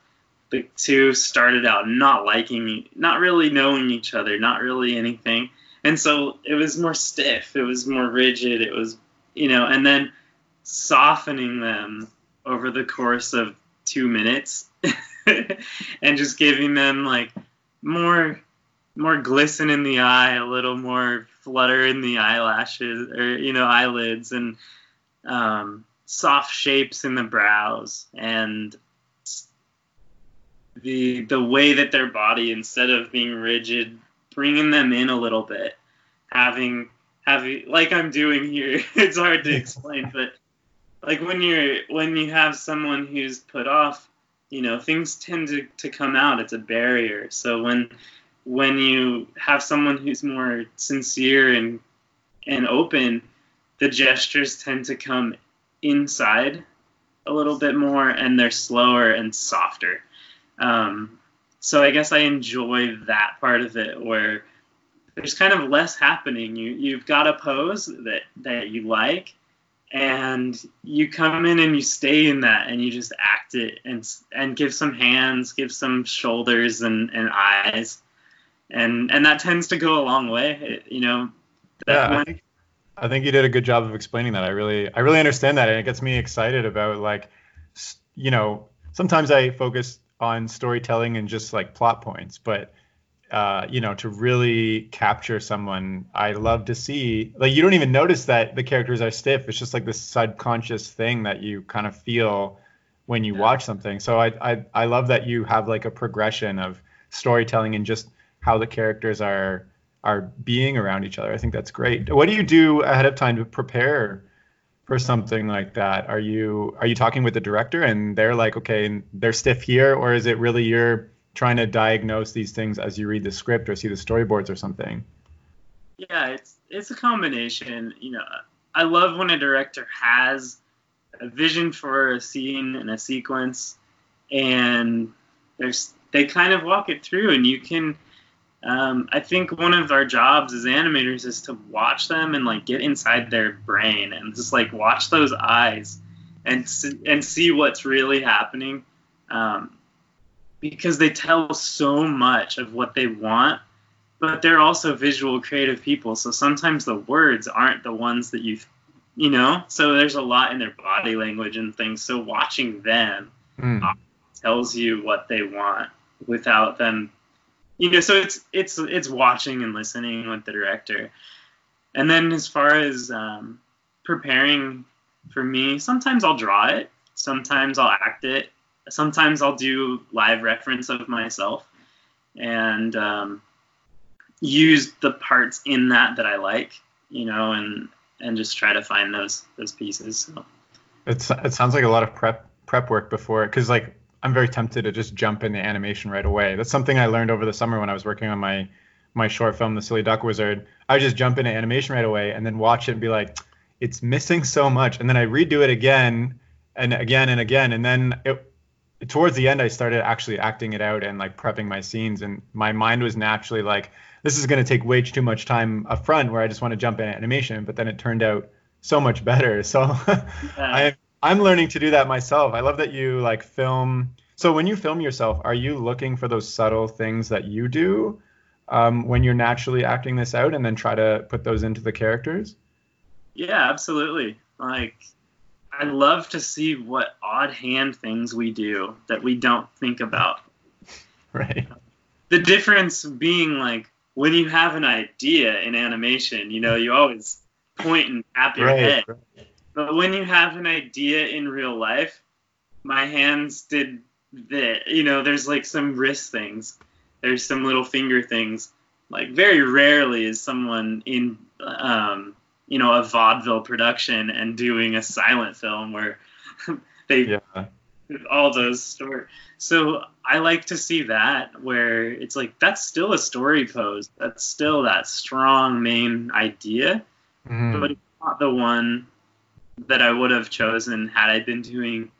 S2: the two started out not liking, not really knowing each other, not really anything, and so it was more stiff, it was more rigid, it was, you know, and then softening them over the course of two minutes and just giving them like more more glisten in the eye a little more flutter in the eyelashes or you know eyelids and um, soft shapes in the brows. And the the way that their body instead of being rigid bringing them in a little bit having having like I'm doing here it's hard to explain but like when you're when you have someone who's put off you know things tend to, to come out it's a barrier. So when when you have someone who's more sincere and and open the gestures tend to come inside a little bit more and they're slower and softer. Um, so i guess i enjoy that part of it where there's kind of less happening. You you've got a pose that that you like and you come in and you stay in that and you just act it and and give some hands give some shoulders and, and eyes and and that tends to go a long way it, you know
S1: yeah when, I think, I think you did a good job of explaining that i really i really understand that and it gets me excited about like you know sometimes i focus on storytelling and just like plot points but uh, you know, to really capture someone, I love to see like you don't even notice that the characters are stiff. It's just like this subconscious thing that you kind of feel when you yeah. watch something. So I, I I love that you have like a progression of storytelling and just how the characters are are being around each other. I think that's great. What do you do ahead of time to prepare for something like that? Are you are you talking with the director and they're like, okay, they're stiff here, or is it really you're trying to diagnose these things as you read the script or see the storyboards or something?
S2: Yeah, it's it's a combination. You know, I love when a director has a vision for a scene and a sequence, and there's they kind of walk it through, and you can. Um, I think one of our jobs as animators is to watch them and like get inside their brain and just like watch those eyes and and see what's really happening. Um, because they tell so much of what they want, but they're also visual creative people. So sometimes the words aren't the ones that you, you know. So there's a lot in their body language and things. So watching them mm. tells you what they want without them, you know. So it's it's it's watching and listening with the director. And then as far as um, preparing for me, sometimes I'll draw it, sometimes I'll act it, sometimes I'll do live reference of myself and um, use the parts in that that I like, you know, and and just try to find those those pieces. So.
S1: It's it sounds like a lot of prep prep work before because like I'm very tempted to just jump into animation right away. That's something I learned over the summer when I was working on my my short film, The Silly Duck Wizard. I just jump into animation right away and then watch it and be like, it's missing so much, and then I redo it again and again and again, and then it, towards the end, I started actually acting it out and like prepping my scenes, and my mind was naturally like, this is going to take way too much time up front, where I just want to jump in animation. But then it turned out so much better. So yeah. I I'm learning to do that myself. I love that you like film. So when you film yourself, are you looking for those subtle things that you do um, when you're naturally acting this out, and then try to put those into the characters?
S2: Yeah, absolutely. Like I love to see what odd hand things we do that we don't think about.
S1: Right.
S2: The difference being like when you have an idea in animation, you know, you always point and tap your right, head. Right. But when you have an idea in real life, my hands did the you know, there's like some wrist things. There's some little finger things. Like very rarely is someone in um, you know, a vaudeville production and doing a silent film where they yeah. all those stories. So I like to see that where it's like that's still a story pose. That's still that strong main idea, mm-hmm. but it's not the one that I would have chosen had I been doing.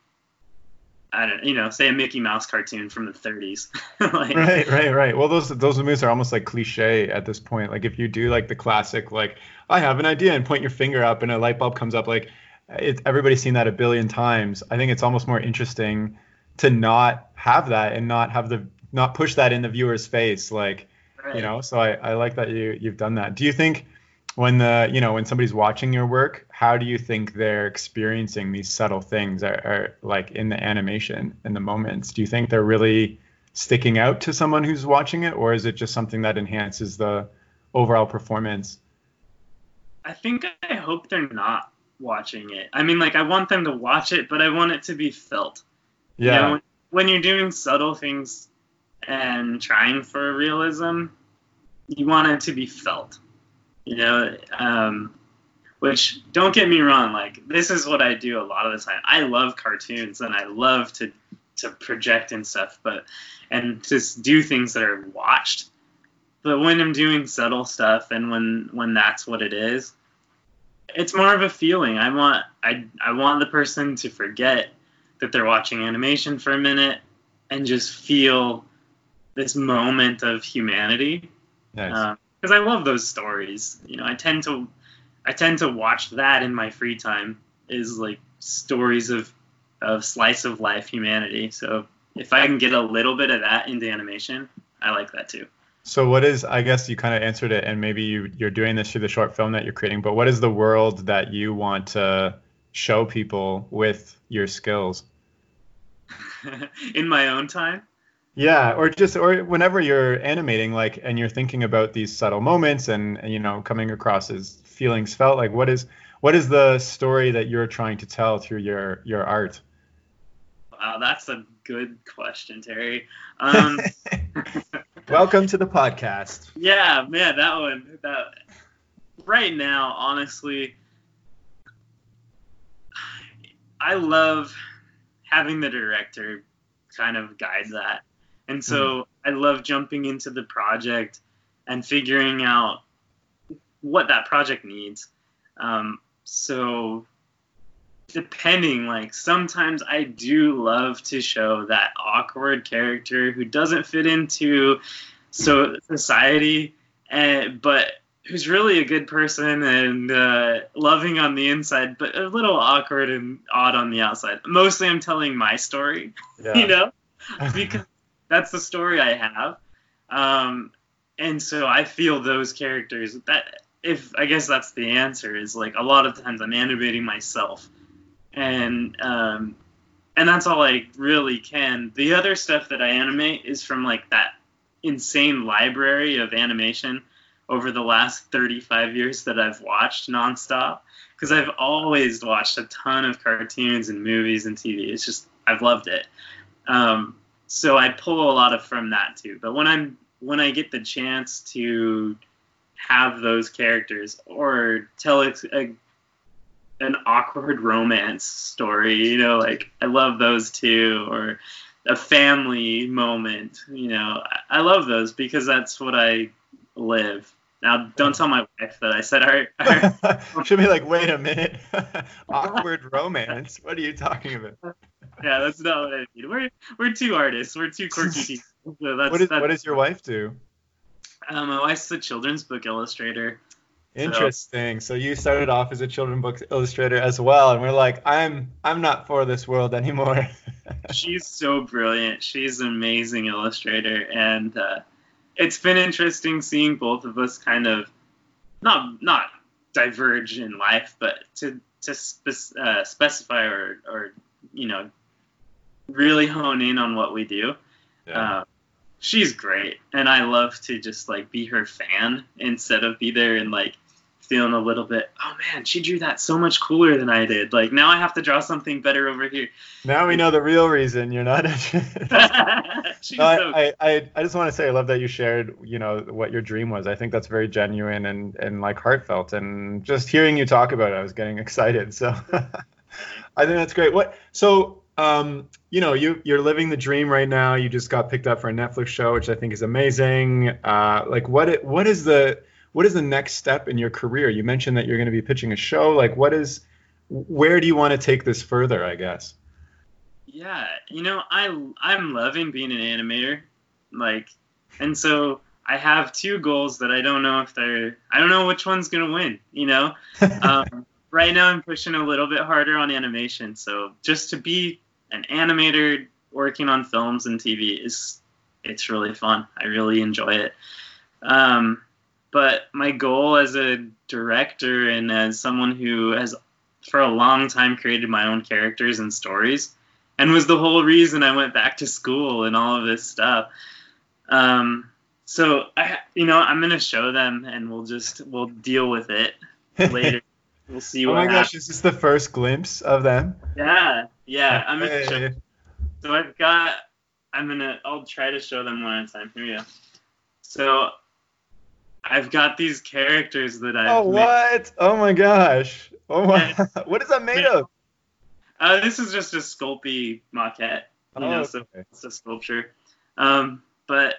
S2: I don't, you know, say a Mickey Mouse cartoon from the 30s.
S1: like, right, right, right. Well, those those movies are almost like cliche at this point. Like if you do like the classic, like I have an idea and point your finger up and a light bulb comes up, like it, everybody's seen that a billion times. I think it's almost more interesting to not have that and not have the not push that in the viewer's face, like right. you know. So I I like that you you've done that. Do you think? When the you know when somebody's watching your work how do you think they're experiencing these subtle things are, are, like in the animation in the moments? Do you think they're really sticking out to someone who's watching it or is it just something that enhances the overall performance?
S2: I think i hope they're not watching it. I mean like i want them to watch it but i want it to be felt. Yeah. you know, when, when you're doing subtle things and trying for realism you want it to be felt you know um, which don't get me wrong like this is what i do a lot of the time. I love cartoons and i love to to project and stuff but and just do things that are watched. But when i'm doing subtle stuff and when when that's what it is it's more of a feeling. I want i i want the person to forget that they're watching animation for a minute and just feel this moment of humanity. Nice. Um, because I love those stories. You know, I tend to I tend to watch that in my free time is like stories of of slice of life humanity. So if I can get a little bit of that into animation, I like that too.
S1: So what is I guess you kind of answered it and maybe you you're doing this through the short film that you're creating, but what is the world that you want to show people with your skills?
S2: in my own time?
S1: Yeah, or just or whenever you're animating, like, and you're thinking about these subtle moments and, and you know coming across as feelings felt. Like, what is what is the story that you're trying to tell through your your art?
S2: Wow, that's a good question, Terry. Um,
S1: Welcome to the podcast.
S2: Yeah, man, that one. That right now, honestly, I love having the director kind of guide that and so mm-hmm. I love jumping into the project and figuring out what that project needs. Um, so depending, like sometimes I do love to show that awkward character who doesn't fit into so society, and but who's really a good person and uh, loving on the inside, but a little awkward and odd on the outside. Mostly, I'm telling my story, yeah. you know, because that's the story I have. Um, and so I feel those characters that if I guess that's the answer is like a lot of times I'm animating myself, and um, and that's all I really can. The other stuff that I animate is from like that insane library of animation over the last 35 years that I've watched nonstop because I've always watched a ton of cartoons and movies and TV. It's just I've loved it. Um, so I pull a lot of from that too. But when I'm when I get the chance to have those characters or tell a, a an awkward romance story, you know, like I love those too, or a family moment, you know, I, I love those because that's what I live. Now, don't tell my wife that I said our.
S1: She'll be like, "Wait a minute, awkward romance. What are you talking about?"
S2: Yeah, that's not what I mean. We're we're two artists. We're two quirky people. So that's,
S1: what, is, what does your wife do?
S2: Um, my wife's a children's book illustrator.
S1: Interesting. So. so you started off as a children's book illustrator as well, and we're like, I'm I'm not for this world anymore.
S2: She's so brilliant. She's an amazing illustrator, and uh, it's been interesting seeing both of us kind of not not diverge in life, but to to spe- uh, specify or or you know really hone in on what we do. Yeah. Uh, she's great, and I love to just like be her fan instead of be there and like feeling a little bit, oh man, she drew that so much cooler than I did. Like now I have to draw something better over here.
S1: Now we know the real reason you're not. no, I, I, I just want to say I love that you shared, you know, what your dream was. I think that's very genuine and, and like heartfelt. And just hearing you talk about it, I was getting excited. So I think that's great. What so um, you know, you you're living the dream right now. You just got picked up for a Netflix show, which I think is amazing. Uh, like what it, what is the what is the next step in your career? You mentioned that you're going to be pitching a show. Like, what is, where do you want to take this further? I guess.
S2: Yeah, you know, I I'm loving being an animator, like, and so I have two goals that I don't know if they're I don't know which one's gonna win. You know, um, right now I'm pushing a little bit harder on animation. So just to be an animator working on films and TV is it's really fun. I really enjoy it. Um, but my goal as a director and as someone who has for a long time created my own characters and stories and was the whole reason I went back to school and all of this stuff. Um, so I, you know, I'm gonna show them and we'll just we'll deal with it later. we'll see
S1: what.
S2: Oh my
S1: happens. gosh, is this the first glimpse of them?
S2: Yeah, yeah. I'm gonna. Show, so I've got. I'm gonna. I'll try to show them one at a time. Here we go. So I've got these characters that I.
S1: Oh what? Oh my gosh! Oh my! what is that made of?
S2: Uh, this is just a Sculpey maquette. You oh, know, so it's a sculpture. Um, but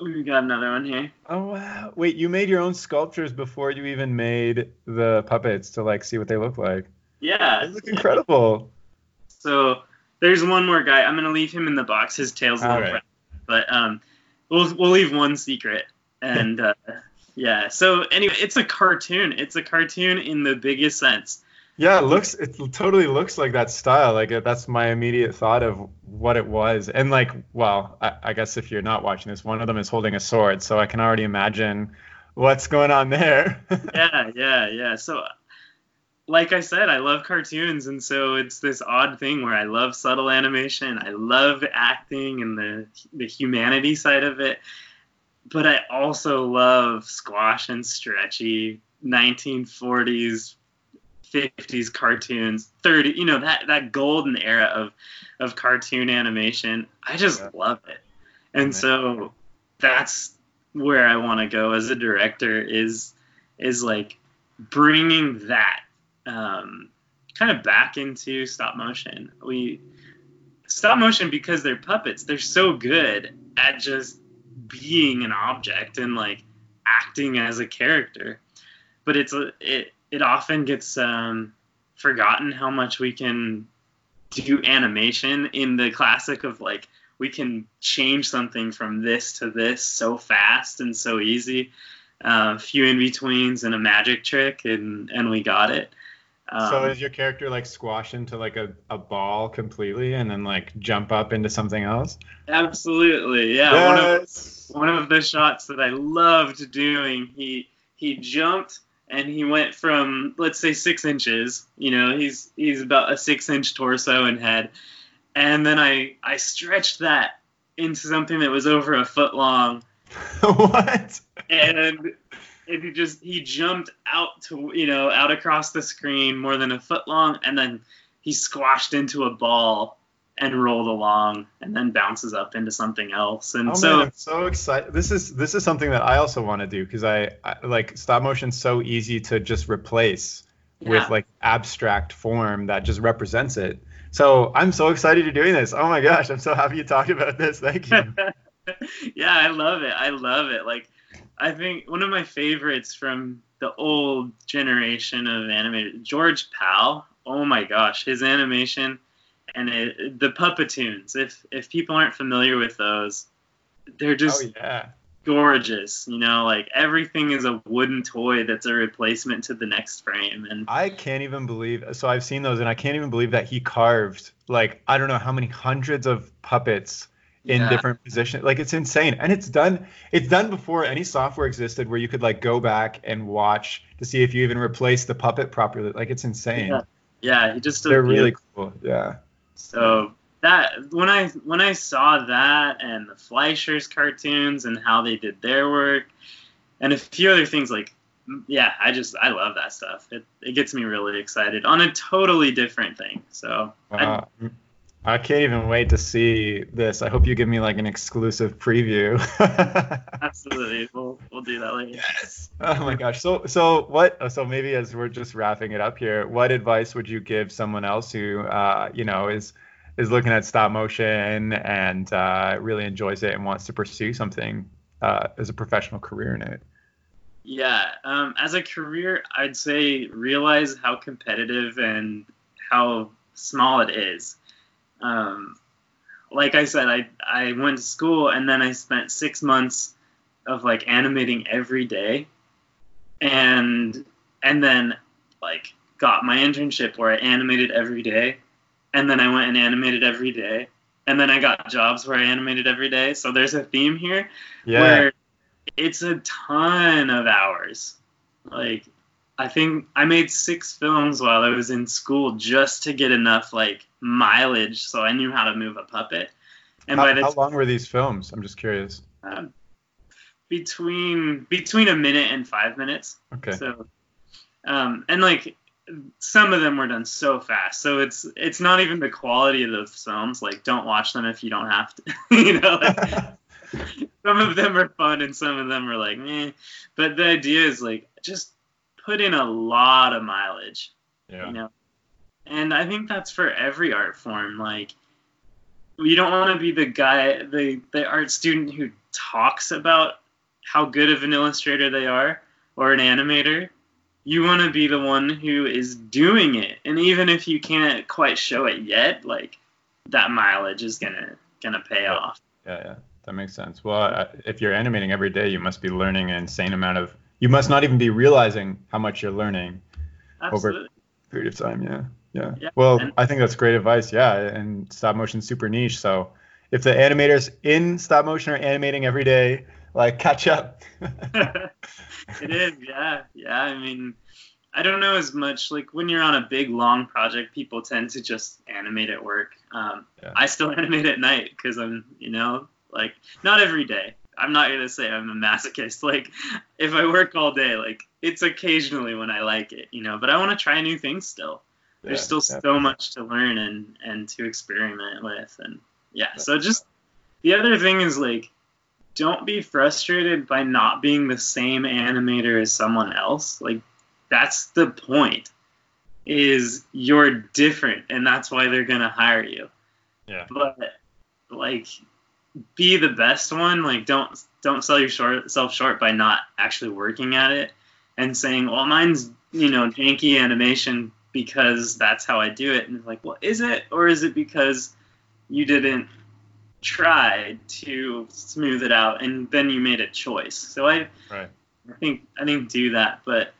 S2: we got another one here.
S1: Oh wow! Wait, you made your own sculptures before you even made the puppets to like see what they look like.
S2: Yeah.
S1: They look incredible.
S2: So there's one more guy. I'm gonna leave him in the box. His tail's a little right. but um, we'll we'll leave one secret and uh, yeah. So anyway, it's a cartoon. It's a cartoon in the biggest sense.
S1: Yeah, it looks it totally looks like that style. Like uh, that's my immediate thought of what it was. And like, well, I, I, guess if you're not watching this, one of them is holding a sword, so I can already imagine what's going on there.
S2: yeah, yeah, yeah. So like I said, I love cartoons, and so it's this odd thing where I love subtle animation, I love acting and the the humanity side of it, but I also love squash and stretchy 1940s 50s cartoons 30 you know that that golden era of of cartoon animation. I just yeah. love it. And so that's where i want to go as a director is is like bringing that um, kind of back into stop motion we stop motion because they're puppets they're so good at just being an object and like acting as a character. But it's it it often gets um, forgotten how much we can do animation in the classic of like we can change something from this to this so fast and so easy. A uh, few in betweens and a magic trick, and and we got it.
S1: Um, so is your character like squash into like a, a ball completely and then like jump up into something else?
S2: Absolutely, yeah. Yes. One, of, one of the shots that I loved doing, he he jumped and he went from let's say six inches. You know, he's he's about a six inch torso and head, and then I I stretched that into something that was over a foot long.
S1: what?
S2: And if he just he jumped out to you know out across the screen more than a foot long and then he squashed into a ball and rolled along and then bounces up into something else. And
S1: oh,
S2: so
S1: man, I'm so excited this is this is something that i also want to do because I, I, like stop motion so easy to just replace yeah. with like abstract form that just represents it. So i'm so excited you're doing this. Oh my gosh i'm so happy you talked about this. Thank you.
S2: Yeah i love it. I love it. Like I think one of my favorites from the old generation of animated George Pal. Oh my gosh, his animation and it, the Puppetoons. If if people aren't familiar with those, they're oh, just
S1: oh yeah.
S2: gorgeous. You know, like everything is a wooden toy that's a replacement to the next frame, and
S1: I can't even believe. So I've seen those, and I can't even believe that he carved like I don't know how many hundreds of puppets in
S2: Yeah.
S1: different positions. Like it's insane, and it's done. It's done before any software existed, where you could like go back and watch to see if you even replaced the puppet properly. Like it's insane.
S2: Yeah. yeah, he just
S1: They're really cool. Yeah.
S2: So that when I when I saw that and the Fleischers cartoons and how they did their work and a few other things like yeah, I just I love that stuff. It it gets me really excited on a totally different thing. So I- uh,
S1: Wow. I can't even wait to see this. I hope you give me like an exclusive preview.
S2: absolutely we'll we'll do that later.
S1: Yes. Oh my gosh. So so what? So maybe as we're just wrapping it up here, what advice would you give someone else who uh, you know is is looking at stop motion and uh, really enjoys it and wants to pursue something uh, as a professional career in it?
S2: Yeah, um, as a career, I'd say realize how competitive and how small it is. Um, like I said, I I went to school and then I spent six months of like animating every day, and and then like got my internship where I animated every day, and then I went and animated every day, and then I got jobs where I animated every day. So there's a theme here
S1: Yeah.
S2: where it's a ton of hours. Like I think I made six films while I was in school just to get enough like mileage so I knew how to move a puppet. And
S1: how,
S2: by the
S1: how long were these films? I'm just curious.
S2: time between between a minute and five minutes.
S1: Okay.
S2: So, um, and like some of them were done so fast, so it's it's not even the quality of those films. Like, don't watch them if you don't have to. you know, like, some of them are fun and some of them are like, meh. But the idea is like just put in a lot of mileage,
S1: yeah.
S2: you know. And I think that's for every art form. Like, you don't want to be the guy, the the art student who talks about how good of an illustrator they are or an animator. You want to be the one who is doing it, and even if you can't quite show it yet, like that mileage is gonna gonna pay
S1: Yeah.
S2: off.
S1: Yeah, yeah, that makes sense. Well, if you're animating every day, you must be learning an insane amount of. You must not even be realizing how much you're learning
S2: Absolutely.
S1: period of time. Yeah, yeah.
S2: Yeah,
S1: Well,
S2: and-
S1: I think that's great advice. Yeah, and stop motion super niche. So if the animators in stop motion are animating every day, like catch up.
S2: it is, yeah, yeah. I mean, I don't know as much. Like when you're on a big long project, people tend to just animate at work. Um,
S1: Yeah.
S2: I still animate at night because I'm, you know, like not every day. I'm not gonna say I'm a masochist. Like if I work all day, like it's occasionally when I like it, you know. But I want to try new things still. There's
S1: Yeah,
S2: still
S1: yeah.
S2: so much to learn and and to experiment with, and yeah. So just the other thing is like don't be frustrated by not being the same animator as someone else. Like that's the point. Is you're different and that's why they're going to hire you.
S1: Yeah.
S2: But like be the best one, like don't don't sell yourself short by not actually working at it and saying, "Well, mine's, you know, janky animation because that's how I do it." And it's like, "Well, is it or is it because you didn't try to smooth it out and then you made a choice. So I,
S1: Right.
S2: I think I think do that. But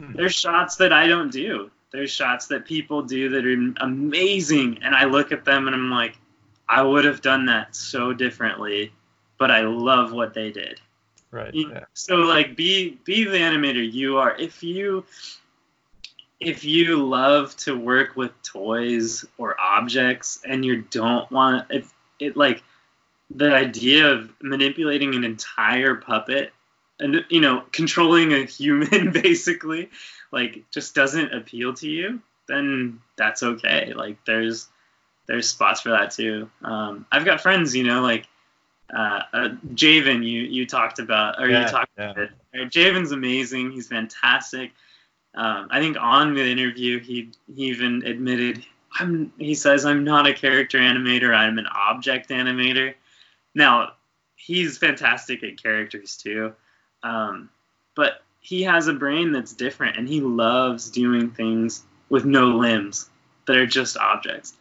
S1: Hmm.
S2: there's shots that I don't do. There's shots that people do that are amazing, and I look at them and I'm like, I would have done that so differently, but I love what they did.
S1: Right. Yeah.
S2: So like be be the animator you are. If you if you love to work with toys or objects and you don't want it, it like the idea of manipulating an entire puppet and you know controlling a human basically like just doesn't appeal to you then that's okay like there's there's spots for that too um, i've got friends you know like uh, uh, Javen, you you talked about, or
S1: Yeah,
S2: you talked
S1: yeah.
S2: about it. Uh, Javen's amazing. He's fantastic. Um, I think on the interview, he he even admitted, I'm. He says, I'm not a character animator. I'm an object animator. Now, he's fantastic at characters too, um, but he has a brain that's different, and he loves doing things with no limbs that are just objects.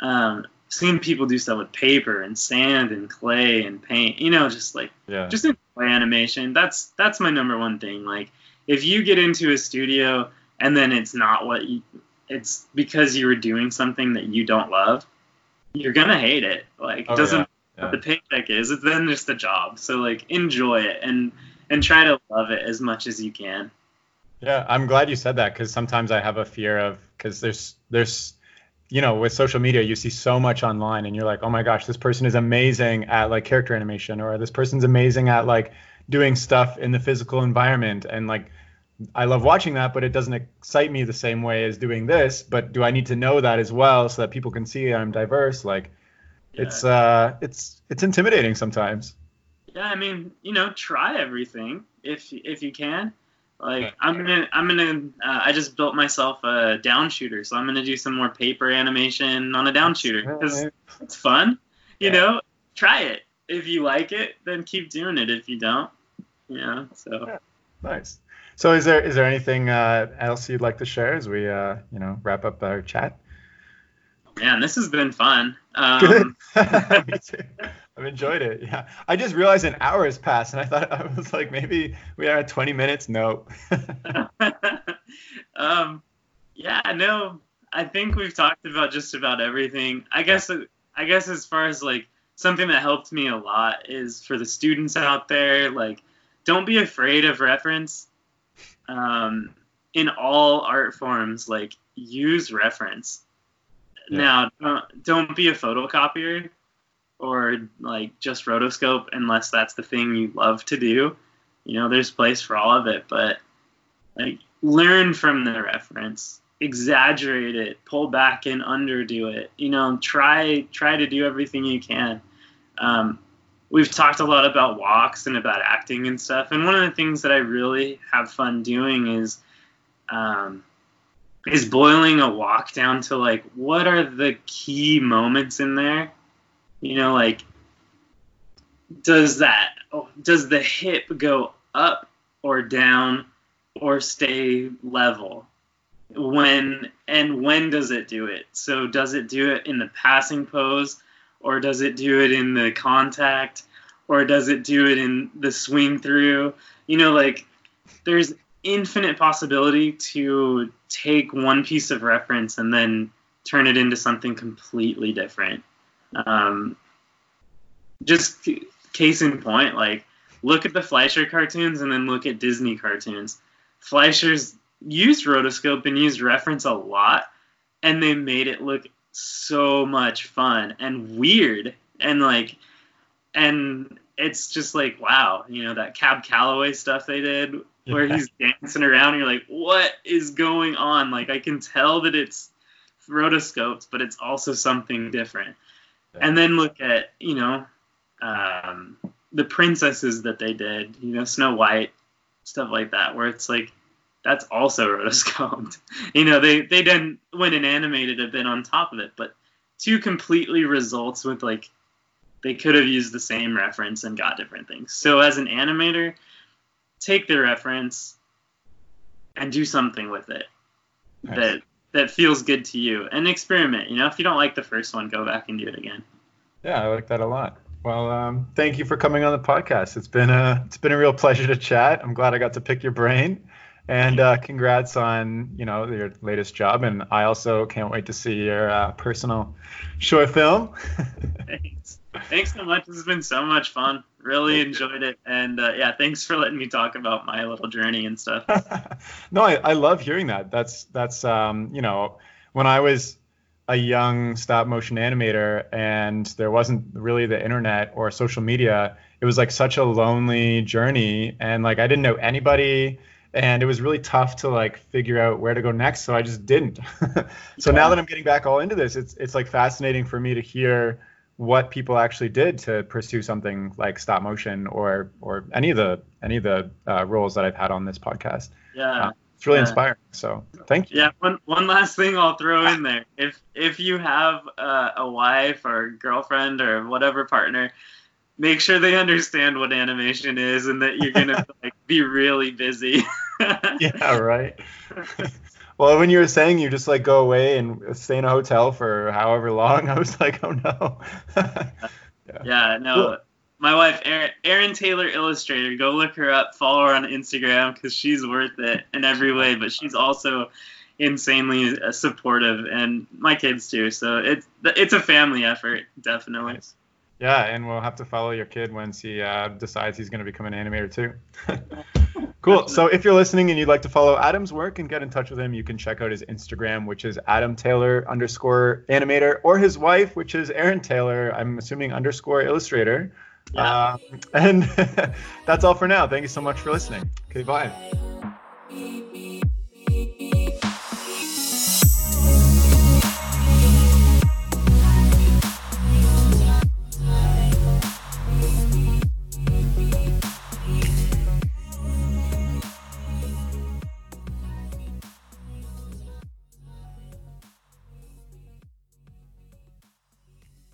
S2: Um, seeing people do stuff with paper and sand and clay and paint, you know, just like
S1: Yeah.
S2: just enjoy animation. That's that's my number one thing. Like if you get into a studio and then it's not what you it's because you were doing something that you don't love, you're gonna hate it. Like
S1: Oh,
S2: it doesn't
S1: yeah, yeah.
S2: what the paycheck is, it's then just a job. So like enjoy it and and try to love it as much as you can.
S1: Yeah, I'm glad you said that because sometimes I have a fear of because there's there's you know with social media you see so much online and you're like oh my gosh this person is amazing at like character animation or this person's amazing at like doing stuff in the physical environment. And like I love watching that but it doesn't excite me the same way as doing this. But do I need to know that as well so that people can see I'm diverse? Like it's uh it's it's intimidating sometimes.
S2: Yeah, I mean, you know, try everything if if you can. Like I'm gonna I'm gonna uh, I just built myself a down shooter, so I'm gonna do some more paper animation on a down shooter because it's fun. You
S1: Yeah.
S2: know, try it. If you like it, then keep doing it. If you don't, know. So
S1: Nice. So is there is there anything uh, else you'd like to share as we uh, you know wrap up our chat?
S2: man, this has been fun.
S1: Good.
S2: Um,
S1: Me too. I've enjoyed it. Yeah. I just realized an hour has passed, and I thought I was like maybe we are at 20 minutes. No.
S2: um, yeah, no, I think we've talked about just about everything. I guess, I guess as far as like something that helped me a lot is for the students out there, like, don't be afraid of reference. Um, in all art forms, like, use reference.
S1: Yeah.
S2: Now, don't, don't be a photocopier or like just rotoscope unless that's the thing you love to do. You know, there's place for all of it, but like learn from the reference. Exaggerate it. Pull back and underdo it. You know try try to do everything you can. Um, we've talked a lot about walks and about acting and stuff and one of the things that i really have fun doing is um, is boiling a walk down to like what are the key moments in there you know like does that does the hip go up or down or stay level? When and when does it do it? So does it do it in the passing pose or does it do it in the contact or does it do it in the swing through? You know like there's infinite possibility to take one piece of reference and then turn it into something completely different um, just case in point like look at the fleischer cartoons and then look at disney cartoons. Fleischer's used rotoscope and used reference a lot and they made it look so much fun and weird and like and it's just like wow you know that cab calloway stuff they did where
S1: Yeah.
S2: he's dancing around and you're like what is going on? Like i can tell that it's rotoscoped but it's also something different and then look at you know um, the princesses that they did you know snow white stuff like that where it's like that's also rotoscoped. You know they they then went and animated a bit on top of it but two completely results with like they could have used the same reference and got different things. So as an animator take the reference and do something with it.
S1: Nice.
S2: that that feels good to you and experiment you know if you don't like the first one go back and do it again
S1: Yeah, I like that a lot. Well, um, thank you for coming on the podcast. It's been a it's been a real pleasure to chat. I'm glad I got to pick your brain, and uh, congrats on you know your latest job. And I also can't wait to see your uh, personal short film.
S2: thanks. Thanks so much. This has been so much fun. Really enjoyed it. And uh, yeah thanks for letting me talk about my little journey and stuff.
S1: No, I, I love hearing that. That's that's um, you know, when I was a young stop motion animator and there wasn't really the internet or social media, it was like such a lonely journey. And like I didn't know anybody and it was really tough to like figure out where to go next, so I just didn't. so now that I'm getting back all into this, it's it's like fascinating for me to hear what people actually did to pursue something like stop motion or or any of the any of the uh, roles that I've had on this podcast.
S2: yeah
S1: It's really
S2: Yeah.
S1: inspiring. So thank you.
S2: yeah one, one last thing i'll throw in there if if you have uh, a wife or girlfriend or whatever partner make sure they understand what animation is and that you're gonna like be really busy
S1: Yeah, right. well, when you were saying you just like go away and stay in a hotel for however long, I was like, oh no.
S2: yeah. yeah, no. Cool. My wife, Erin, Erin Taylor Illustrator, go look her up, follow her on Instagram because she's worth it in every way. But she's also insanely uh, supportive, and my kids too. So it's it's a family effort, definitely. Nice.
S1: Yeah, and we'll have to follow your kid once he uh, decides he's going to become an animator too. cool. So if you're listening and you'd like to follow Adam's work and get in touch with him, you can check out his Instagram, which is Adam Taylor underscore animator, or his wife, which is Erin Taylor. I'm assuming underscore illustrator. Yeah. Um, and that's all for now. Thank you so much for listening. Okay, bye.